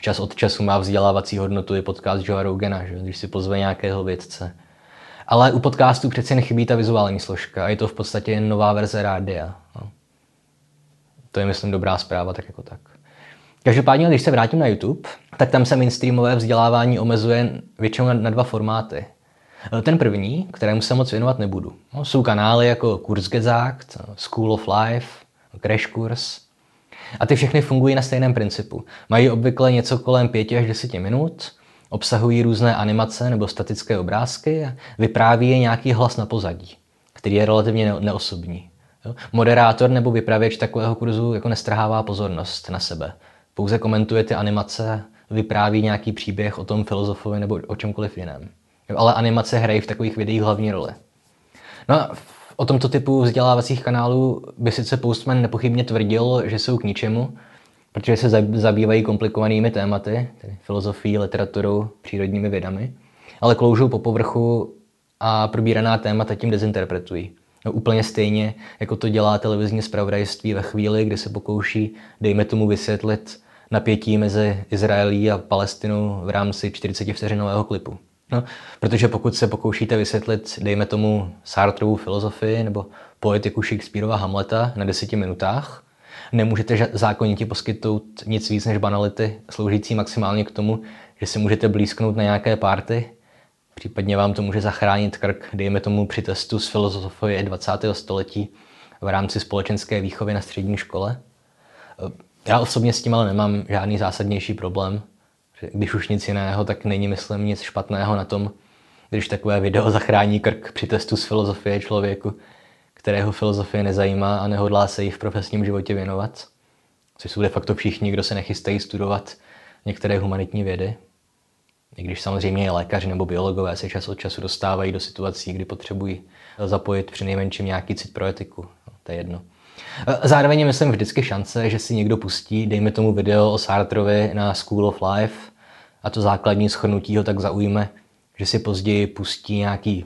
Čas od času má vzdělávací hodnotu i podcast Joe Rogana, že? když si pozve nějakého vědce. Ale u podcastu přeci nechybí ta vizuální složka a je to v podstatě jen nová verze rádia. No. To je, myslím, dobrá zpráva, tak jako tak. Každopádně, když se vrátím na YouTube, tak tam se mainstreamové vzdělávání omezuje většinou na, dva formáty. Ten první, kterému se moc věnovat nebudu. No, jsou kanály jako Kurzgesagt, School of Life, Crash Course. A ty všechny fungují na stejném principu. Mají obvykle něco kolem 5 až 10 minut, obsahují různé animace nebo statické obrázky a vypráví je nějaký hlas na pozadí, který je relativně neosobní. Moderátor nebo vypravěč takového kurzu jako nestrhává pozornost na sebe. Pouze komentuje ty animace, vypráví nějaký příběh o tom filozofovi nebo o čemkoliv jiném. Ale animace hrají v takových videích hlavní roli. No a o tomto typu vzdělávacích kanálů by sice Postman nepochybně tvrdil, že jsou k ničemu, protože se zabývají komplikovanými tématy, tedy filozofií, literaturou, přírodními vědami, ale kloužou po povrchu a probíraná témata tím dezinterpretují. No, úplně stejně, jako to dělá televizní zpravodajství ve chvíli, kdy se pokouší, dejme tomu, vysvětlit napětí mezi Izraelí a Palestinou v rámci 40 vteřinového klipu. No, protože pokud se pokoušíte vysvětlit, dejme tomu, Sartrovu filozofii nebo poetiku Shakespeareova Hamleta na deseti minutách, nemůžete zákonitě poskytnout nic víc než banality, sloužící maximálně k tomu, že si můžete blízknout na nějaké párty Případně vám to může zachránit krk, dejme tomu při testu z filozofie 20. století v rámci společenské výchovy na střední škole. Já osobně s tím ale nemám žádný zásadnější problém. Když už nic jiného, tak není, myslím, nic špatného na tom, když takové video zachrání krk při testu z filozofie člověku, kterého filozofie nezajímá a nehodlá se jí v profesním životě věnovat. Což jsou de facto všichni, kdo se nechystají studovat některé humanitní vědy. I když samozřejmě lékaři nebo biologové se čas od času dostávají do situací, kdy potřebují zapojit při nejmenším nějaký cit pro etiku. No, to je jedno. Zároveň myslím vždycky šance, že si někdo pustí, dejme tomu video o Sartrovi na School of Life a to základní schrnutí ho tak zaujme, že si později pustí nějaký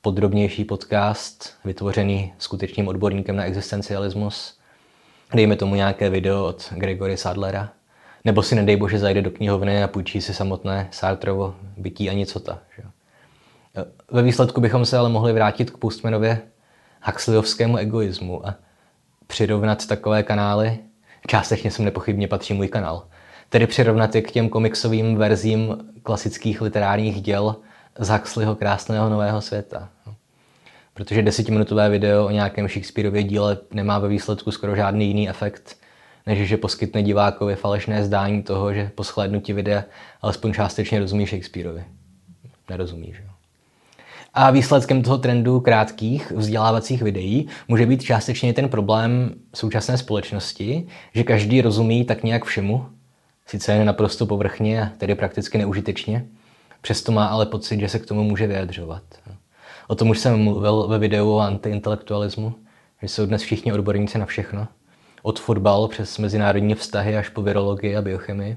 podrobnější podcast vytvořený skutečným odborníkem na existencialismus. Dejme tomu nějaké video od Gregory Sadlera, nebo si nedej bože zajde do knihovny a půjčí si samotné Sartrovo bytí a nicota. Že? Ve výsledku bychom se ale mohli vrátit k Postmanově Huxleyovskému egoismu a přirovnat takové kanály, částečně sem nepochybně patří můj kanál, tedy přirovnat je k těm komiksovým verzím klasických literárních děl z Huxleyho krásného nového světa. Protože desetiminutové video o nějakém Shakespeareově díle nemá ve výsledku skoro žádný jiný efekt, než že poskytne divákovi falešné zdání toho, že po shlédnutí videa alespoň částečně rozumí Shakespeareovi. Nerozumí, že A výsledkem toho trendu krátkých vzdělávacích videí může být částečně ten problém současné společnosti, že každý rozumí tak nějak všemu, sice jen naprosto povrchně a tedy prakticky neužitečně, přesto má ale pocit, že se k tomu může vyjadřovat. O tom už jsem mluvil ve videu o antiintelektualismu, že jsou dnes všichni odborníci na všechno od fotbal přes mezinárodní vztahy až po virologii a biochemii.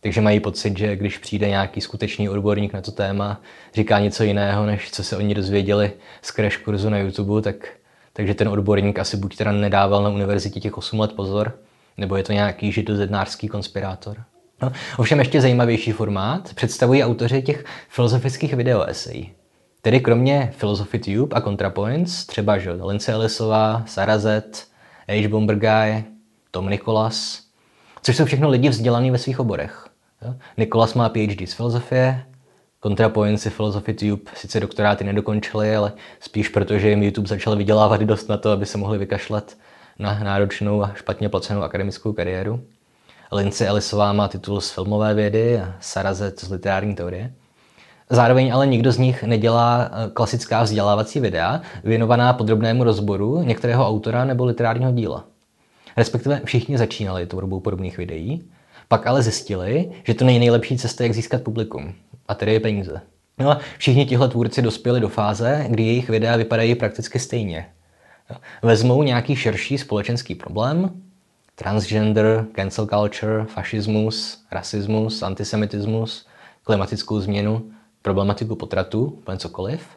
Takže mají pocit, že když přijde nějaký skutečný odborník na to téma, říká něco jiného, než co se oni dozvěděli z crash kurzu na YouTube, tak, takže ten odborník asi buď teda nedával na univerzitě těch 8 let pozor, nebo je to nějaký židozednářský konspirátor. No, ovšem ještě zajímavější formát představují autoři těch filozofických videoesejí. Tedy kromě Philosophy Tube a ContraPoints, třeba že, Lindsay Ellisová, Sarah Z, H. Bomber Guy, Tom Nicholas, což jsou všechno lidi vzdělaní ve svých oborech. Jo? Nicholas má PhD z filozofie, ContraPoint si Philosophy Tube sice doktoráty nedokončili, ale spíš proto, že jim YouTube začal vydělávat dost na to, aby se mohli vykašlat na náročnou a špatně placenou akademickou kariéru. Lindsay Ellisová má titul z filmové vědy a Sarazet z literární teorie. Zároveň ale nikdo z nich nedělá eh, klasická vzdělávací videa, věnovaná podrobnému rozboru některého autora nebo literárního díla. Respektive všichni začínali tvorbou podobných videí, pak ale zjistili, že to není nejlepší cesta, jak získat publikum, a tedy je peníze. No a všichni tihle tvůrci dospěli do fáze, kdy jejich videa vypadají prakticky stejně. Vezmou nějaký širší společenský problém, transgender, cancel culture, fašismus, rasismus, antisemitismus, klimatickou změnu, problematiku potratu, úplně cokoliv.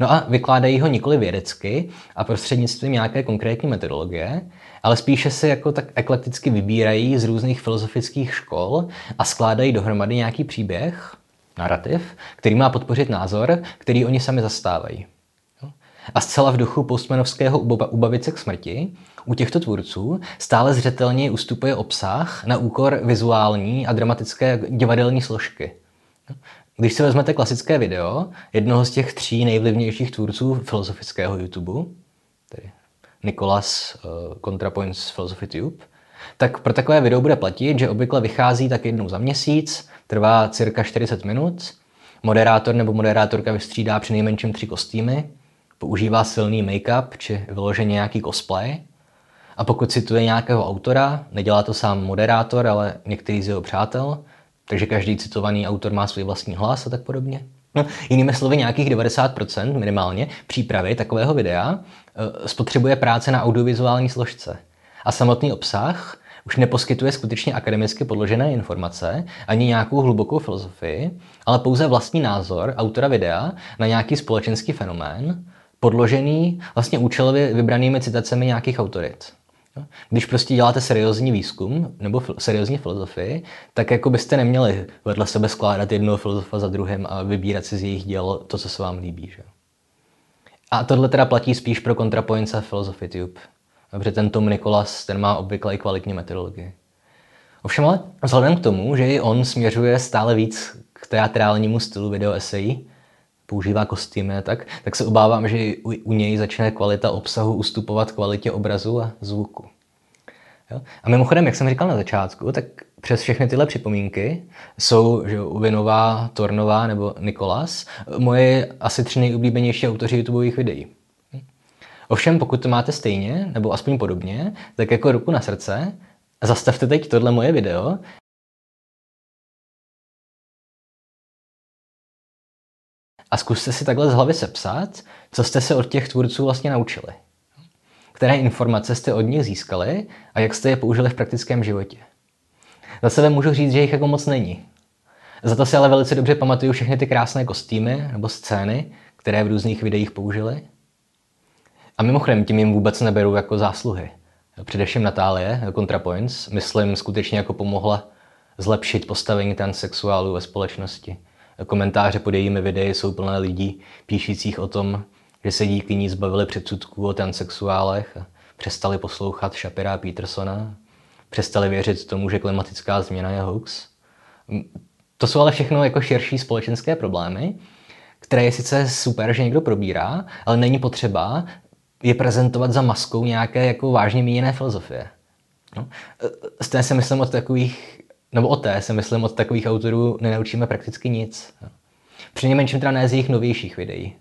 No a vykládají ho nikoli vědecky a prostřednictvím nějaké konkrétní metodologie, ale spíše si jako tak eklekticky vybírají z různých filozofických škol a skládají dohromady nějaký příběh, narrativ, který má podpořit názor, který oni sami zastávají. A zcela v duchu postmanovského ubavit se k smrti, u těchto tvůrců stále zřetelně ustupuje obsah na úkor vizuální a dramatické divadelní složky. Když si vezmete klasické video jednoho z těch tří nejvlivnějších tvůrců filozofického YouTube, tedy Nikolas uh, ContraPoints Philosophy Tube, tak pro takové video bude platit, že obvykle vychází tak jednou za měsíc, trvá cirka 40 minut, moderátor nebo moderátorka vystřídá při nejmenším tři kostýmy, používá silný make-up či vyloženě nějaký cosplay. A pokud cituje nějakého autora, nedělá to sám moderátor, ale některý z jeho přátel, takže každý citovaný autor má svůj vlastní hlas a tak podobně. No, jinými slovy, nějakých 90% minimálně přípravy takového videa e, spotřebuje práce na audiovizuální složce. A samotný obsah už neposkytuje skutečně akademicky podložené informace ani nějakou hlubokou filozofii, ale pouze vlastní názor autora videa na nějaký společenský fenomén, podložený vlastně účelově vybranými citacemi nějakých autorit. Když prostě děláte seriózní výzkum nebo seriózní filozofii, tak jako byste neměli vedle sebe skládat jednoho filozofa za druhým a vybírat si z jejich děl to, co se vám líbí. Že? A tohle teda platí spíš pro ContraPoints a Philosophy Tube. Protože ten Tom Nikolas, ten má obvykle i kvalitní metodologii. Ovšem ale vzhledem k tomu, že i on směřuje stále víc k teatrálnímu stylu video esejí, používá kostýmy tak, tak se obávám, že u, u něj začne kvalita obsahu ustupovat kvalitě obrazu a zvuku. Jo? A mimochodem, jak jsem říkal na začátku, tak přes všechny tyhle připomínky jsou že Uvinová, Tornová nebo Nikolas moje asi tři nejoblíbenější autoři YouTubeových videí. Ovšem, pokud to máte stejně, nebo aspoň podobně, tak jako ruku na srdce, zastavte teď tohle moje video a zkuste si takhle z hlavy sepsat, co jste se od těch tvůrců vlastně naučili. Které informace jste od nich získali a jak jste je použili v praktickém životě. Za sebe můžu říct, že jich jako moc není. Za to si ale velice dobře pamatuju všechny ty krásné kostýmy nebo scény, které v různých videích použili. A mimochodem, tím jim vůbec neberu jako zásluhy. Především Natálie, ContraPoints, myslím, skutečně jako pomohla zlepšit postavení transsexuálů ve společnosti. Komentáře pod jejími videi jsou plné lidí píšících o tom, že se díky ní zbavili předsudků o transexuálech a přestali poslouchat Shapira a Petersona, přestali věřit tomu, že klimatická změna je hoax. To jsou ale všechno jako širší společenské problémy, které je sice super, že někdo probírá, ale není potřeba je prezentovat za maskou nějaké jako vážně míněné filozofie. No. Z té se myslím od takových nebo o té se myslím od takových autorů nenaučíme prakticky nic. Při nejmenším teda ne z jejich novějších videí.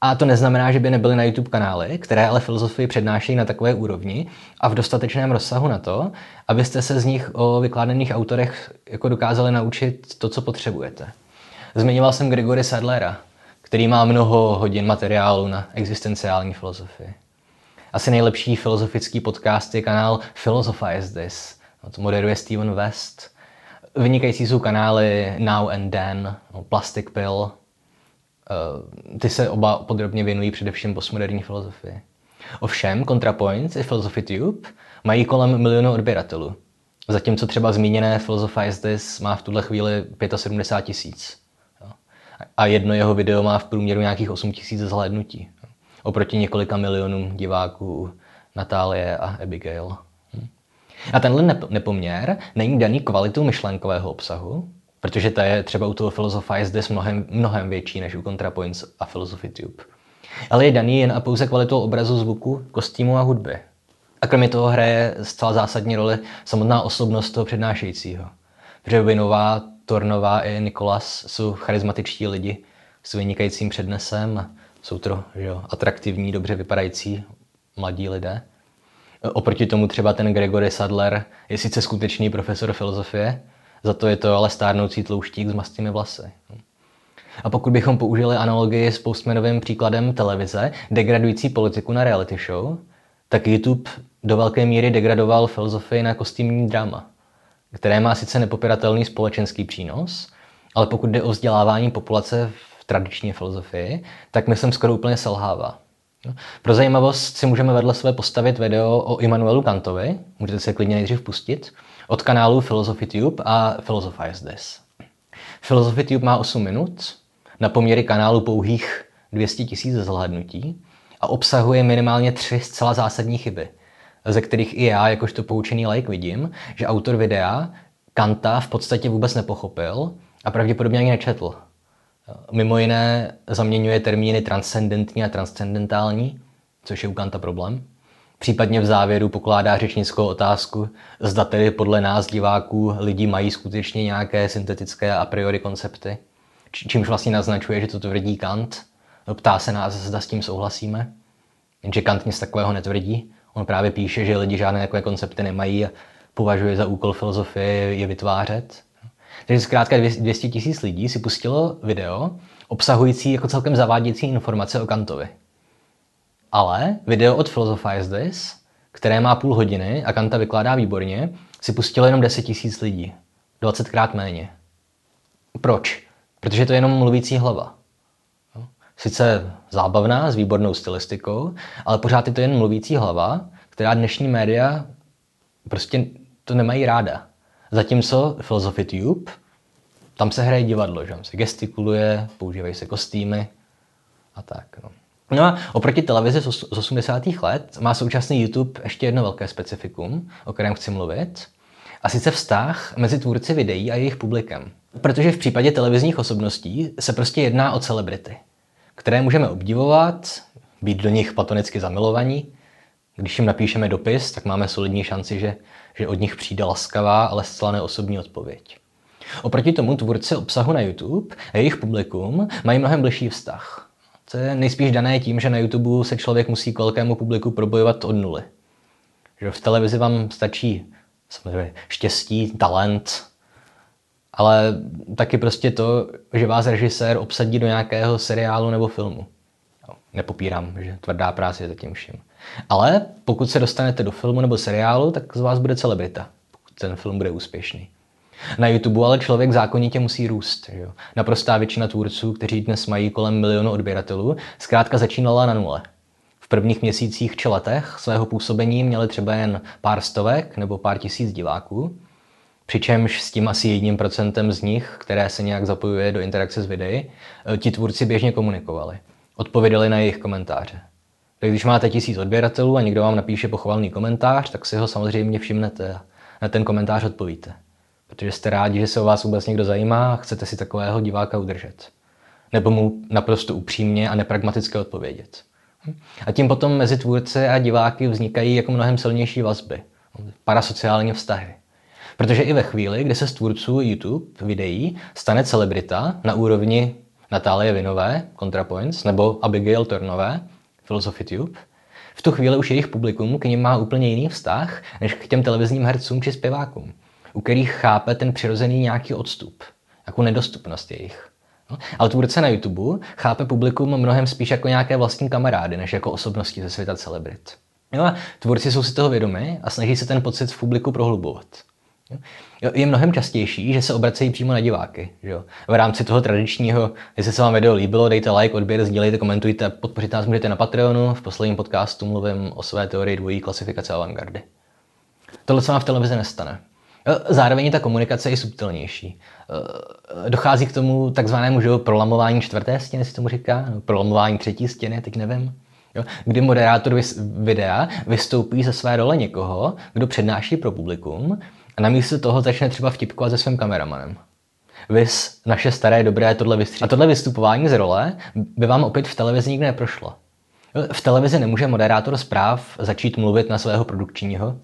A to neznamená, že by nebyly na YouTube kanály, které ale filozofii přednášejí na takové úrovni a v dostatečném rozsahu na to, abyste se z nich o vykládaných autorech jako dokázali naučit to, co potřebujete. Zmiňoval jsem Gregory Sadlera, který má mnoho hodin materiálu na existenciální filozofii. Asi nejlepší filozofický podcast je kanál Philosophize This – to moderuje Steven West. Vynikající jsou kanály Now and Then, no, Plastic Pill. Eh, ty se oba podrobně věnují především postmoderní filozofii. Ovšem, ContraPoints i Philosophy Tube mají kolem milionu odběratelů. Zatímco třeba zmíněné Philosophize This má v tuhle chvíli 75 tisíc. A jedno jeho video má v průměru nějakých 8 tisíc zhlédnutí. Oproti několika milionům diváků Natálie a Abigail. A tenhle nepoměr není daný kvalitou myšlenkového obsahu, protože ta je třeba u toho Philosophy zde mnohem, mnohem větší než u ContraPoints a Philosophy Tube. Ale je daný jen a pouze kvalitou obrazu, zvuku, kostýmu a hudby. A kromě toho hraje zcela zásadní roli samotná osobnost toho přednášejícího. Protože Vinová, Tornová i Nikolas jsou charismatičtí lidi s vynikajícím přednesem jsou to že jo, atraktivní, dobře vypadající mladí lidé. Oproti tomu třeba ten Gregory Sadler je sice skutečný profesor filozofie, za to je to ale stárnoucí tlouštík s mastými vlasy. A pokud bychom použili analogii s postmanovým příkladem televize, degradující politiku na reality show, tak YouTube do velké míry degradoval filozofii na kostýmní drama, které má sice nepopiratelný společenský přínos, ale pokud jde o vzdělávání populace v tradiční filozofii, tak myslím skoro úplně selhává. Pro zajímavost si můžeme vedle sebe postavit video o Immanuelu Kantovi, můžete se klidně nejdřív pustit, od kanálu Philosophy Tube a Philosophize This. Philosophy Tube má 8 minut, na poměry kanálu pouhých 200 tisíc zhlédnutí a obsahuje minimálně tři zcela zásadní chyby, ze kterých i já, jakožto poučený like, vidím, že autor videa Kanta v podstatě vůbec nepochopil a pravděpodobně ani nečetl. Mimo jiné zaměňuje termíny transcendentní a transcendentální, což je u Kanta problém. Případně v závěru pokládá řečnickou otázku, zda tedy podle nás diváků lidi mají skutečně nějaké syntetické a priori koncepty, čímž vlastně naznačuje, že to tvrdí Kant. Ptá se nás, zda s tím souhlasíme. Jenže Kant nic takového netvrdí. On právě píše, že lidi žádné takové koncepty nemají a považuje za úkol filozofie je vytvářet. Takže zkrátka 200 tisíc lidí si pustilo video obsahující jako celkem zavádějící informace o Kantovi. Ale video od Philosophize This, které má půl hodiny a Kanta vykládá výborně, si pustilo jenom 10 tisíc lidí. 20krát méně. Proč? Protože to je jenom mluvící hlava. Sice zábavná, s výbornou stylistikou, ale pořád je to jen mluvící hlava, která dnešní média prostě to nemají ráda. Zatímco Philosophy Tube, tam se hraje divadlo, že? se gestikuluje, používají se kostýmy a tak. No. No a oproti televizi z 80. let má současný YouTube ještě jedno velké specifikum, o kterém chci mluvit, a sice vztah mezi tvůrci videí a jejich publikem. Protože v případě televizních osobností se prostě jedná o celebrity, které můžeme obdivovat, být do nich platonicky zamilovaní. Když jim napíšeme dopis, tak máme solidní šanci, že, že od nich přijde laskavá, ale zcela neosobní odpověď. Oproti tomu tvůrci obsahu na YouTube a jejich publikum mají mnohem bližší vztah. To je nejspíš dané tím, že na YouTube se člověk musí k velkému publiku probojovat od nuly. Že v televizi vám stačí samozřejmě štěstí, talent, ale taky prostě to, že vás režisér obsadí do nějakého seriálu nebo filmu. Nepopírám, že tvrdá práce je zatím vším. Ale pokud se dostanete do filmu nebo seriálu, tak z vás bude celebrita, pokud ten film bude úspěšný. Na YouTube ale člověk zákonitě musí růst. Že jo? Naprostá většina tvůrců, kteří dnes mají kolem milionu odběratelů, zkrátka začínala na nule. V prvních měsících či letech svého působení měli třeba jen pár stovek nebo pár tisíc diváků, přičemž s tím asi jedním procentem z nich, které se nějak zapojuje do interakce s videí, eh, ti tvůrci běžně komunikovali. Odpověděli na jejich komentáře. Tak když máte tisíc odběratelů a někdo vám napíše pochvalný komentář, tak si ho samozřejmě všimnete a na ten komentář odpovíte protože jste rádi, že se o vás vůbec někdo zajímá a chcete si takového diváka udržet. Nebo mu naprosto upřímně a nepragmaticky odpovědět. A tím potom mezi tvůrce a diváky vznikají jako mnohem silnější vazby, parasociální vztahy. Protože i ve chvíli, kdy se z tvůrců YouTube videí stane celebrita na úrovni Natálie Vinové, ContraPoints, nebo Abigail Tornové, Tube, v tu chvíli už jejich publikum k ním má úplně jiný vztah než k těm televizním hercům či zpěvákům u kterých chápe ten přirozený nějaký odstup, jako nedostupnost jejich. No, ale tvůrce na YouTube chápe publikum mnohem spíš jako nějaké vlastní kamarády, než jako osobnosti ze světa celebrit. Jo, a tvůrci jsou si toho vědomi a snaží se ten pocit v publiku prohlubovat. Jo, je mnohem častější, že se obracejí přímo na diváky. Jo. V rámci toho tradičního, jestli se vám video líbilo, dejte like, odběr, sdílejte, komentujte, podpořit nás můžete na Patreonu. V posledním podcastu mluvím o své teorii dvojí klasifikace avantgardy. Tohle se vám v televizi nestane. Zároveň ta komunikace je subtilnější. Eh, dochází k tomu takzvanému že, prolamování čtvrté stěny, si tomu říká, prolamování třetí stěny, teď nevím. Jo? Kdy moderátor videa vystoupí ze své role někoho, kdo přednáší pro publikum a namísto toho začne třeba vtipkovat se svým kameramanem. Vys naše staré dobré tohle vystřídání. A tohle vystupování z role by vám opět v televizi nikdy neprošlo. V televizi nemůže moderátor zpráv začít mluvit na svého produkčního,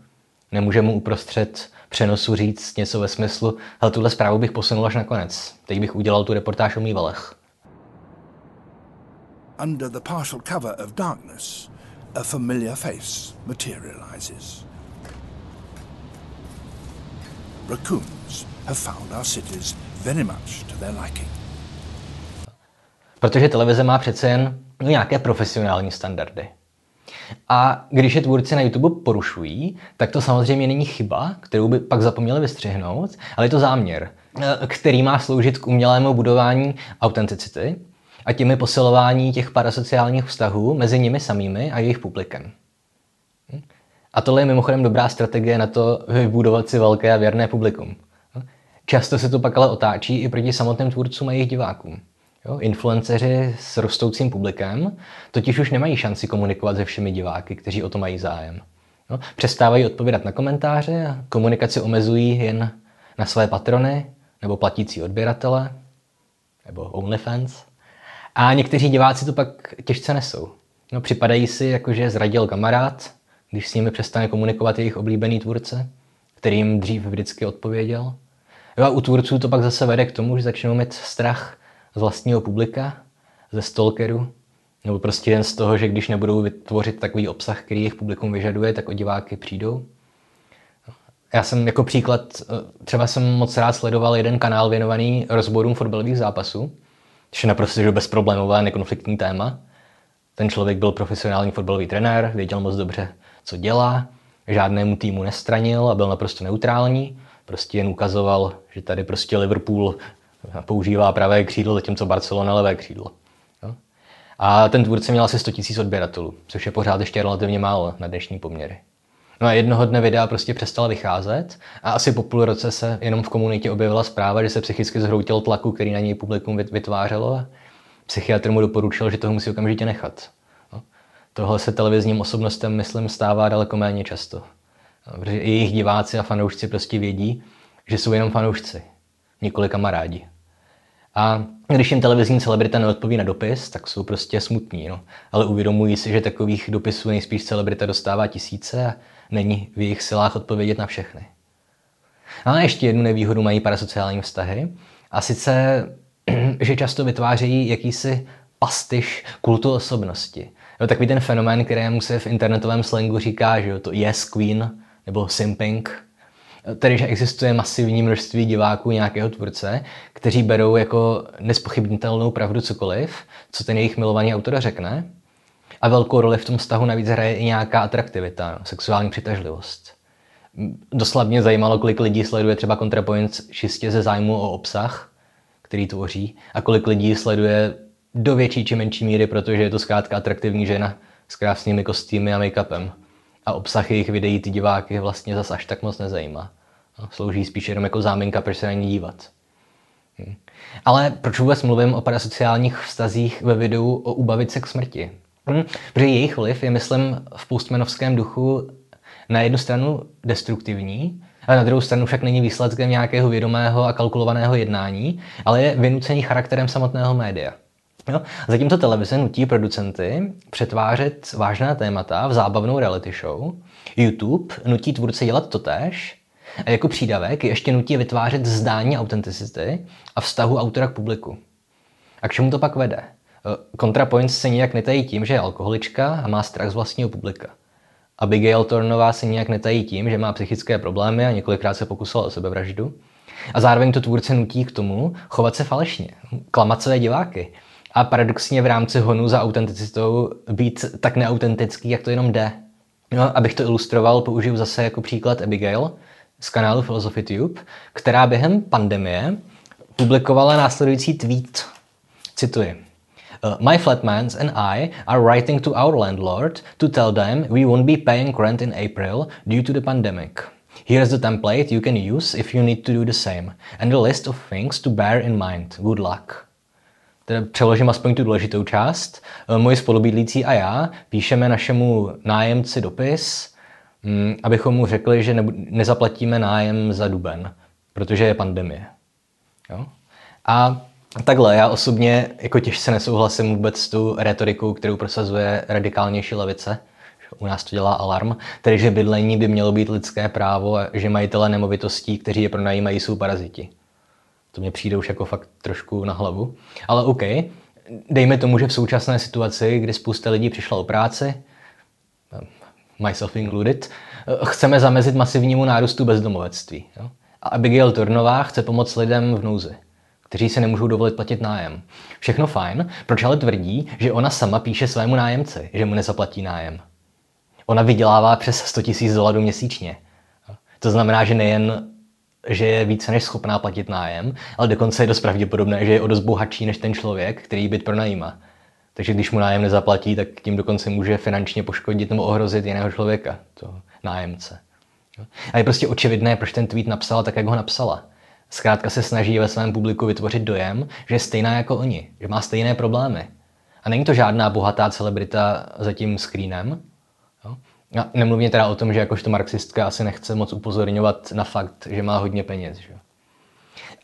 nemůže mu uprostřed přenosu říct něco ve smyslu, ale tuhle zprávu bych posunul až na konec. Teď bych udělal tu reportáž o mývalech. Under the partial cover of darkness, a familiar face materializes. Raccoons have found our cities very much to their liking. Protože televize má přece jen no, nějaké profesionální standardy. A když je tvůrci na YouTube porušují, tak to samozřejmě není chyba, kterou by pak zapomněli vystřihnout, ale je to záměr, eh, který má sloužit k umělému budování autenticity a těmi posilování těch parasociálních vztahů mezi nimi samými a jejich publikem. A tohle je mimochodem dobrá strategie na to vybudovat si velké a věrné publikum. Často se to pak ale otáčí i proti samotným tvůrcům a jejich divákům. Jo, influenceři s rostoucím publikem totiž už nemají šanci komunikovat se všemi diváky, kteří o to mají zájem. Jo, přestávají odpovídat na komentáře a komunikaci omezují jen na své patrony nebo platící odběratele nebo OnlyFans. A někteří diváci to pak těžce nesou. No, připadají si, jako že zradil kamarád, když s nimi přestane komunikovat jejich oblíbený tvůrce, který jim dřív vždycky odpověděl. Jo, a u tvůrců to pak zase vede k tomu, že začnou mít strach z vlastního publika, ze stalkeru, nebo prostě jen z toho, že když nebudou vytvořit takový obsah, který jejich publikum vyžaduje, tak o diváky přijdou. Já jsem jako příklad, eh, třeba jsem moc rád sledoval jeden kanál věnovaný rozborům fotbalových zápasů, což je naprosto bezproblémové nekonfliktní téma. Ten člověk byl profesionální fotbalový trenér, věděl moc dobře, co dělá, žádnému týmu nestranil a byl naprosto neutrální. Prostě jen ukazoval, že tady prostě Liverpool používá pravé křídlo, zatímco Barcelona levé křídlo. A ten tvůrce měl asi 100 000 odběratelů, což je pořád ještě relativně málo na dnešní poměry. No a jednoho dne videa prostě přestala vycházet a asi po půl roce se jenom v komunitě objevila zpráva, že se psychicky zhroutil tlaku, který na něj publikum vytvářelo a psychiatr mu doporučil, že toho musí okamžitě nechat. Tohle se televizním osobnostem, myslím, stává daleko méně často. Protože jejich diváci a fanoušci prostě vědí, že jsou jenom fanoušci nikoli kamarádi. A když jim televizní celebrita neodpoví na dopis, tak jsou prostě smutní. No. Ale uvědomují si, že takových dopisů nejspíš celebrita dostává tisíce a není v jejich silách odpovědět na všechny. Ale ještě jednu nevýhodu mají parasociální vztahy. A sice, že často vytvářejí jakýsi pastiš kultu osobnosti. Jo, takový ten fenomén, kterému se v internetovém slangu říká, že jo, to yes queen nebo simping, tedy že existuje masivní množství diváků nějakého tvůrce, kteří berou jako nespochybnitelnou pravdu cokoliv, co ten jejich milovaný autor řekne. A velkou roli v tom vztahu navíc hraje i nějaká atraktivita, no, sexuální přitažlivost. Doslovně mě zajímalo, kolik lidí sleduje třeba ContraPoints čistě ze zájmu o obsah, který tvoří, a kolik lidí sleduje do větší či menší míry, protože je to zkrátka atraktivní žena s krásnými kostýmy a make-upem. A obsah jejich videí ty diváky vlastně zas až tak moc nezajímá. Slouží spíš jenom jako záminka, proč se na ní dívat. Hm. Ale proč vůbec mluvím o parasociálních vztazích ve videu o ubavit se k smrti? Hm. Protože jejich vliv je, myslím, v postmanovském duchu na jednu stranu destruktivní, ale na druhou stranu však není výsledkem nějakého vědomého a kalkulovaného jednání, ale je vynucený charakterem samotného média. Jo? Zatímco televize nutí producenty přetvářet vážná témata v zábavnou reality show, YouTube nutí tvůrce dělat totéž a jako přídavek ještě nutí vytvářet zdání autenticity a vztahu autora k publiku. A k čemu to pak vede? ContraPoints se nijak netají tím, že je alkoholička a má strach z vlastního publika. Abigail Tornová se nijak netají tím, že má psychické problémy a několikrát se pokusila o sebevraždu. A zároveň to tvůrce nutí k tomu chovat se falešně, klamat své diváky. A paradoxně v rámci honu za autenticitou být tak neautentický, jak to jenom jde. No, abych to ilustroval, použiju zase jako příklad Abigail, z kanálu Philosophy Tube, která během pandemie publikovala následující tweet. Cituji. Uh, my flatmates and I are writing to our landlord to tell them we won't be paying rent in April due to the pandemic. Here's the template you can use if you need to do the same, and a list of things to bear in mind. Good luck. Tedy přeložím aspoň tu důležitou část. Uh, moji spolubydlící a já píšeme našemu nájemci dopis, Mm, abychom mu řekli, že nezaplatíme nájem za duben, protože je pandemie. Jo? A Takhle, já osobně jako těžce nesouhlasím vůbec s tu retorikou, kterou prosazuje radikálnější levice. U nás to dělá alarm, tedy že bydlení by mělo být lidské právo a že majitele nemovitostí, kteří je pronajímají, jsou paraziti. To mě přijde už jako fakt trošku na hlavu. Ale OK, dejme tomu, že v současné situaci, kdy spousta lidí přišla o práci, myself included, chceme zamezit masivnímu nárůstu bezdomovectví. Jo? A Abigail Turnová chce pomoct lidem v nouzi, kteří se nemůžou dovolit platit nájem. Všechno fajn, proč ale tvrdí, že ona sama píše svému nájemci, že mu nezaplatí nájem. Ona vydělává přes 100 000 dolarů měsíčně. To znamená, že nejen že je více než schopná platit nájem, ale dokonce je dost pravděpodobné, že je o dost bohatší než ten člověk, který byt pronajímá. Takže když mu nájem nezaplatí, tak tím dokonce může finančně poškodit nebo ohrozit jiného člověka, toho nájemce. A je prostě očividné, proč ten tweet napsala tak, jak ho napsala. Zkrátka se snaží ve svém publiku vytvořit dojem, že je stejná jako oni, že má stejné problémy. A není to žádná bohatá celebrita za tím screenem. A nemluvně teda o tom, že jakožto marxistka asi nechce moc upozorňovat na fakt, že má hodně peněz. Že?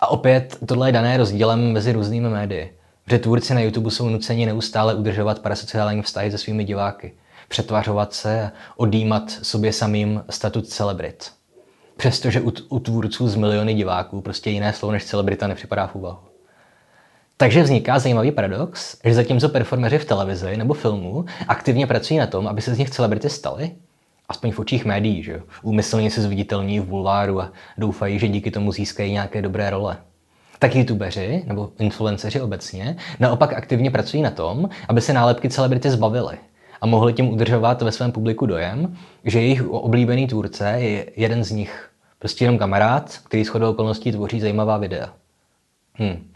A opět tohle je dané rozdílem mezi různými médii. Že tvůrci na YouTube jsou nuceni neustále udržovat parasociální vztahy se svými diváky, přetvařovat se a odjímat sobě samým statut celebrit. Přestože u, u tvůrců z miliony diváků prostě jiné slovo než celebrita nepřipadá v úvahu. Takže vzniká zajímavý paradox, že zatímco performeři v televizi nebo filmu aktivně pracují na tom, aby se z nich celebrity staly, aspoň v očích médií, že úmyslně se zviditelní v bulváru a doufají, že díky tomu získají nějaké dobré role. Tak youtubeři nebo influenceři obecně naopak aktivně pracují na tom, aby se nálepky celebrity zbavili a mohli tím udržovat ve svém publiku dojem, že jejich oblíbený tvůrce je jeden z nich. Prostě jenom kamarád, který shodou okolností tvoří zajímavá videa. Hm.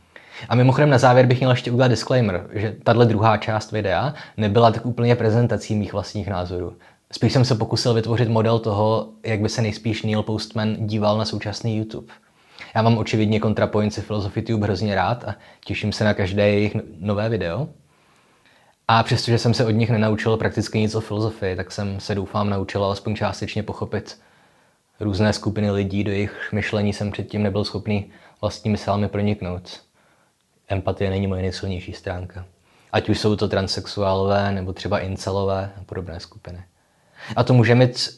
A mimochodem na závěr bych měl ještě udělat disclaimer, že tahle druhá část videa nebyla tak úplně prezentací mých vlastních názorů. Spíš jsem se pokusil vytvořit model toho, jak by se nejspíš Neil Postman díval na současný YouTube. Já mám očividně kontrapoinci filozofii Tube hrozně rád a těším se na každé jejich no- nové video. A přestože jsem se od nich nenaučil prakticky nic o filozofii, tak jsem se doufám naučil alespoň částečně pochopit různé skupiny lidí, do jejich myšlení jsem předtím nebyl schopný vlastními silami proniknout. Empatie není moje nejsilnější stránka. Ať už jsou to transexuálové nebo třeba incelové a podobné skupiny. A to může mít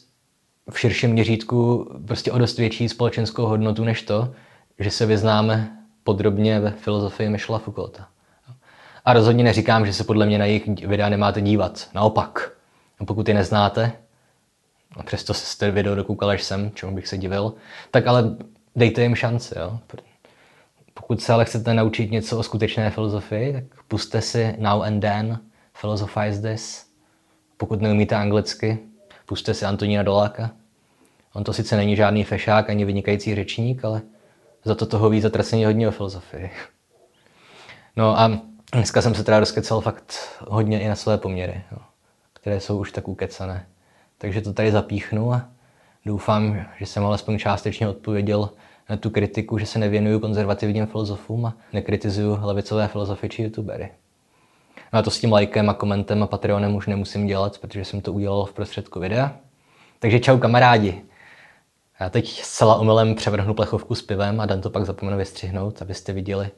v širším měřítku prostě o dost větší společenskou hodnotu než to, že se vyznáme podrobně ve filozofii Michela Foucaulta. A rozhodně neříkám, že se podle mě na jejich videa nemáte dívat. Naopak. A pokud je neznáte, a přesto se jste video dokoukal až sem, čemu bych se divil, tak ale dejte jim šanci. Jo? Pokud se ale chcete naučit něco o skutečné filozofii, tak puste si Now and Then, Philosophize This. Pokud neumíte anglicky, puste si Antonína Doláka. On to sice není žádný fešák ani vynikající řečník, ale za to toho ví zatraceně hodně o filozofii. No a dneska jsem se teda rozkecal fakt hodně i na své poměry, jo, které jsou už tak ukecané. Takže to tady zapíchnu a doufám, že jsem alespoň částečně odpověděl tu kritiku, že se nevěnuju konzervativním filozofům a nekritizuju levicové filozofy či youtubery. No a to s tím lajkem a komentem a Patreonem už nemusím dělat, protože jsem to udělal v prostředku videa. Takže čau kamarádi. Já teď zcela omylem převrhnu plechovku s pivem a Dan to pak zapomenu vystřihnout, abyste viděli,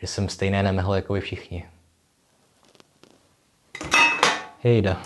že jsem stejné nemehl jako vy všichni. Hejda.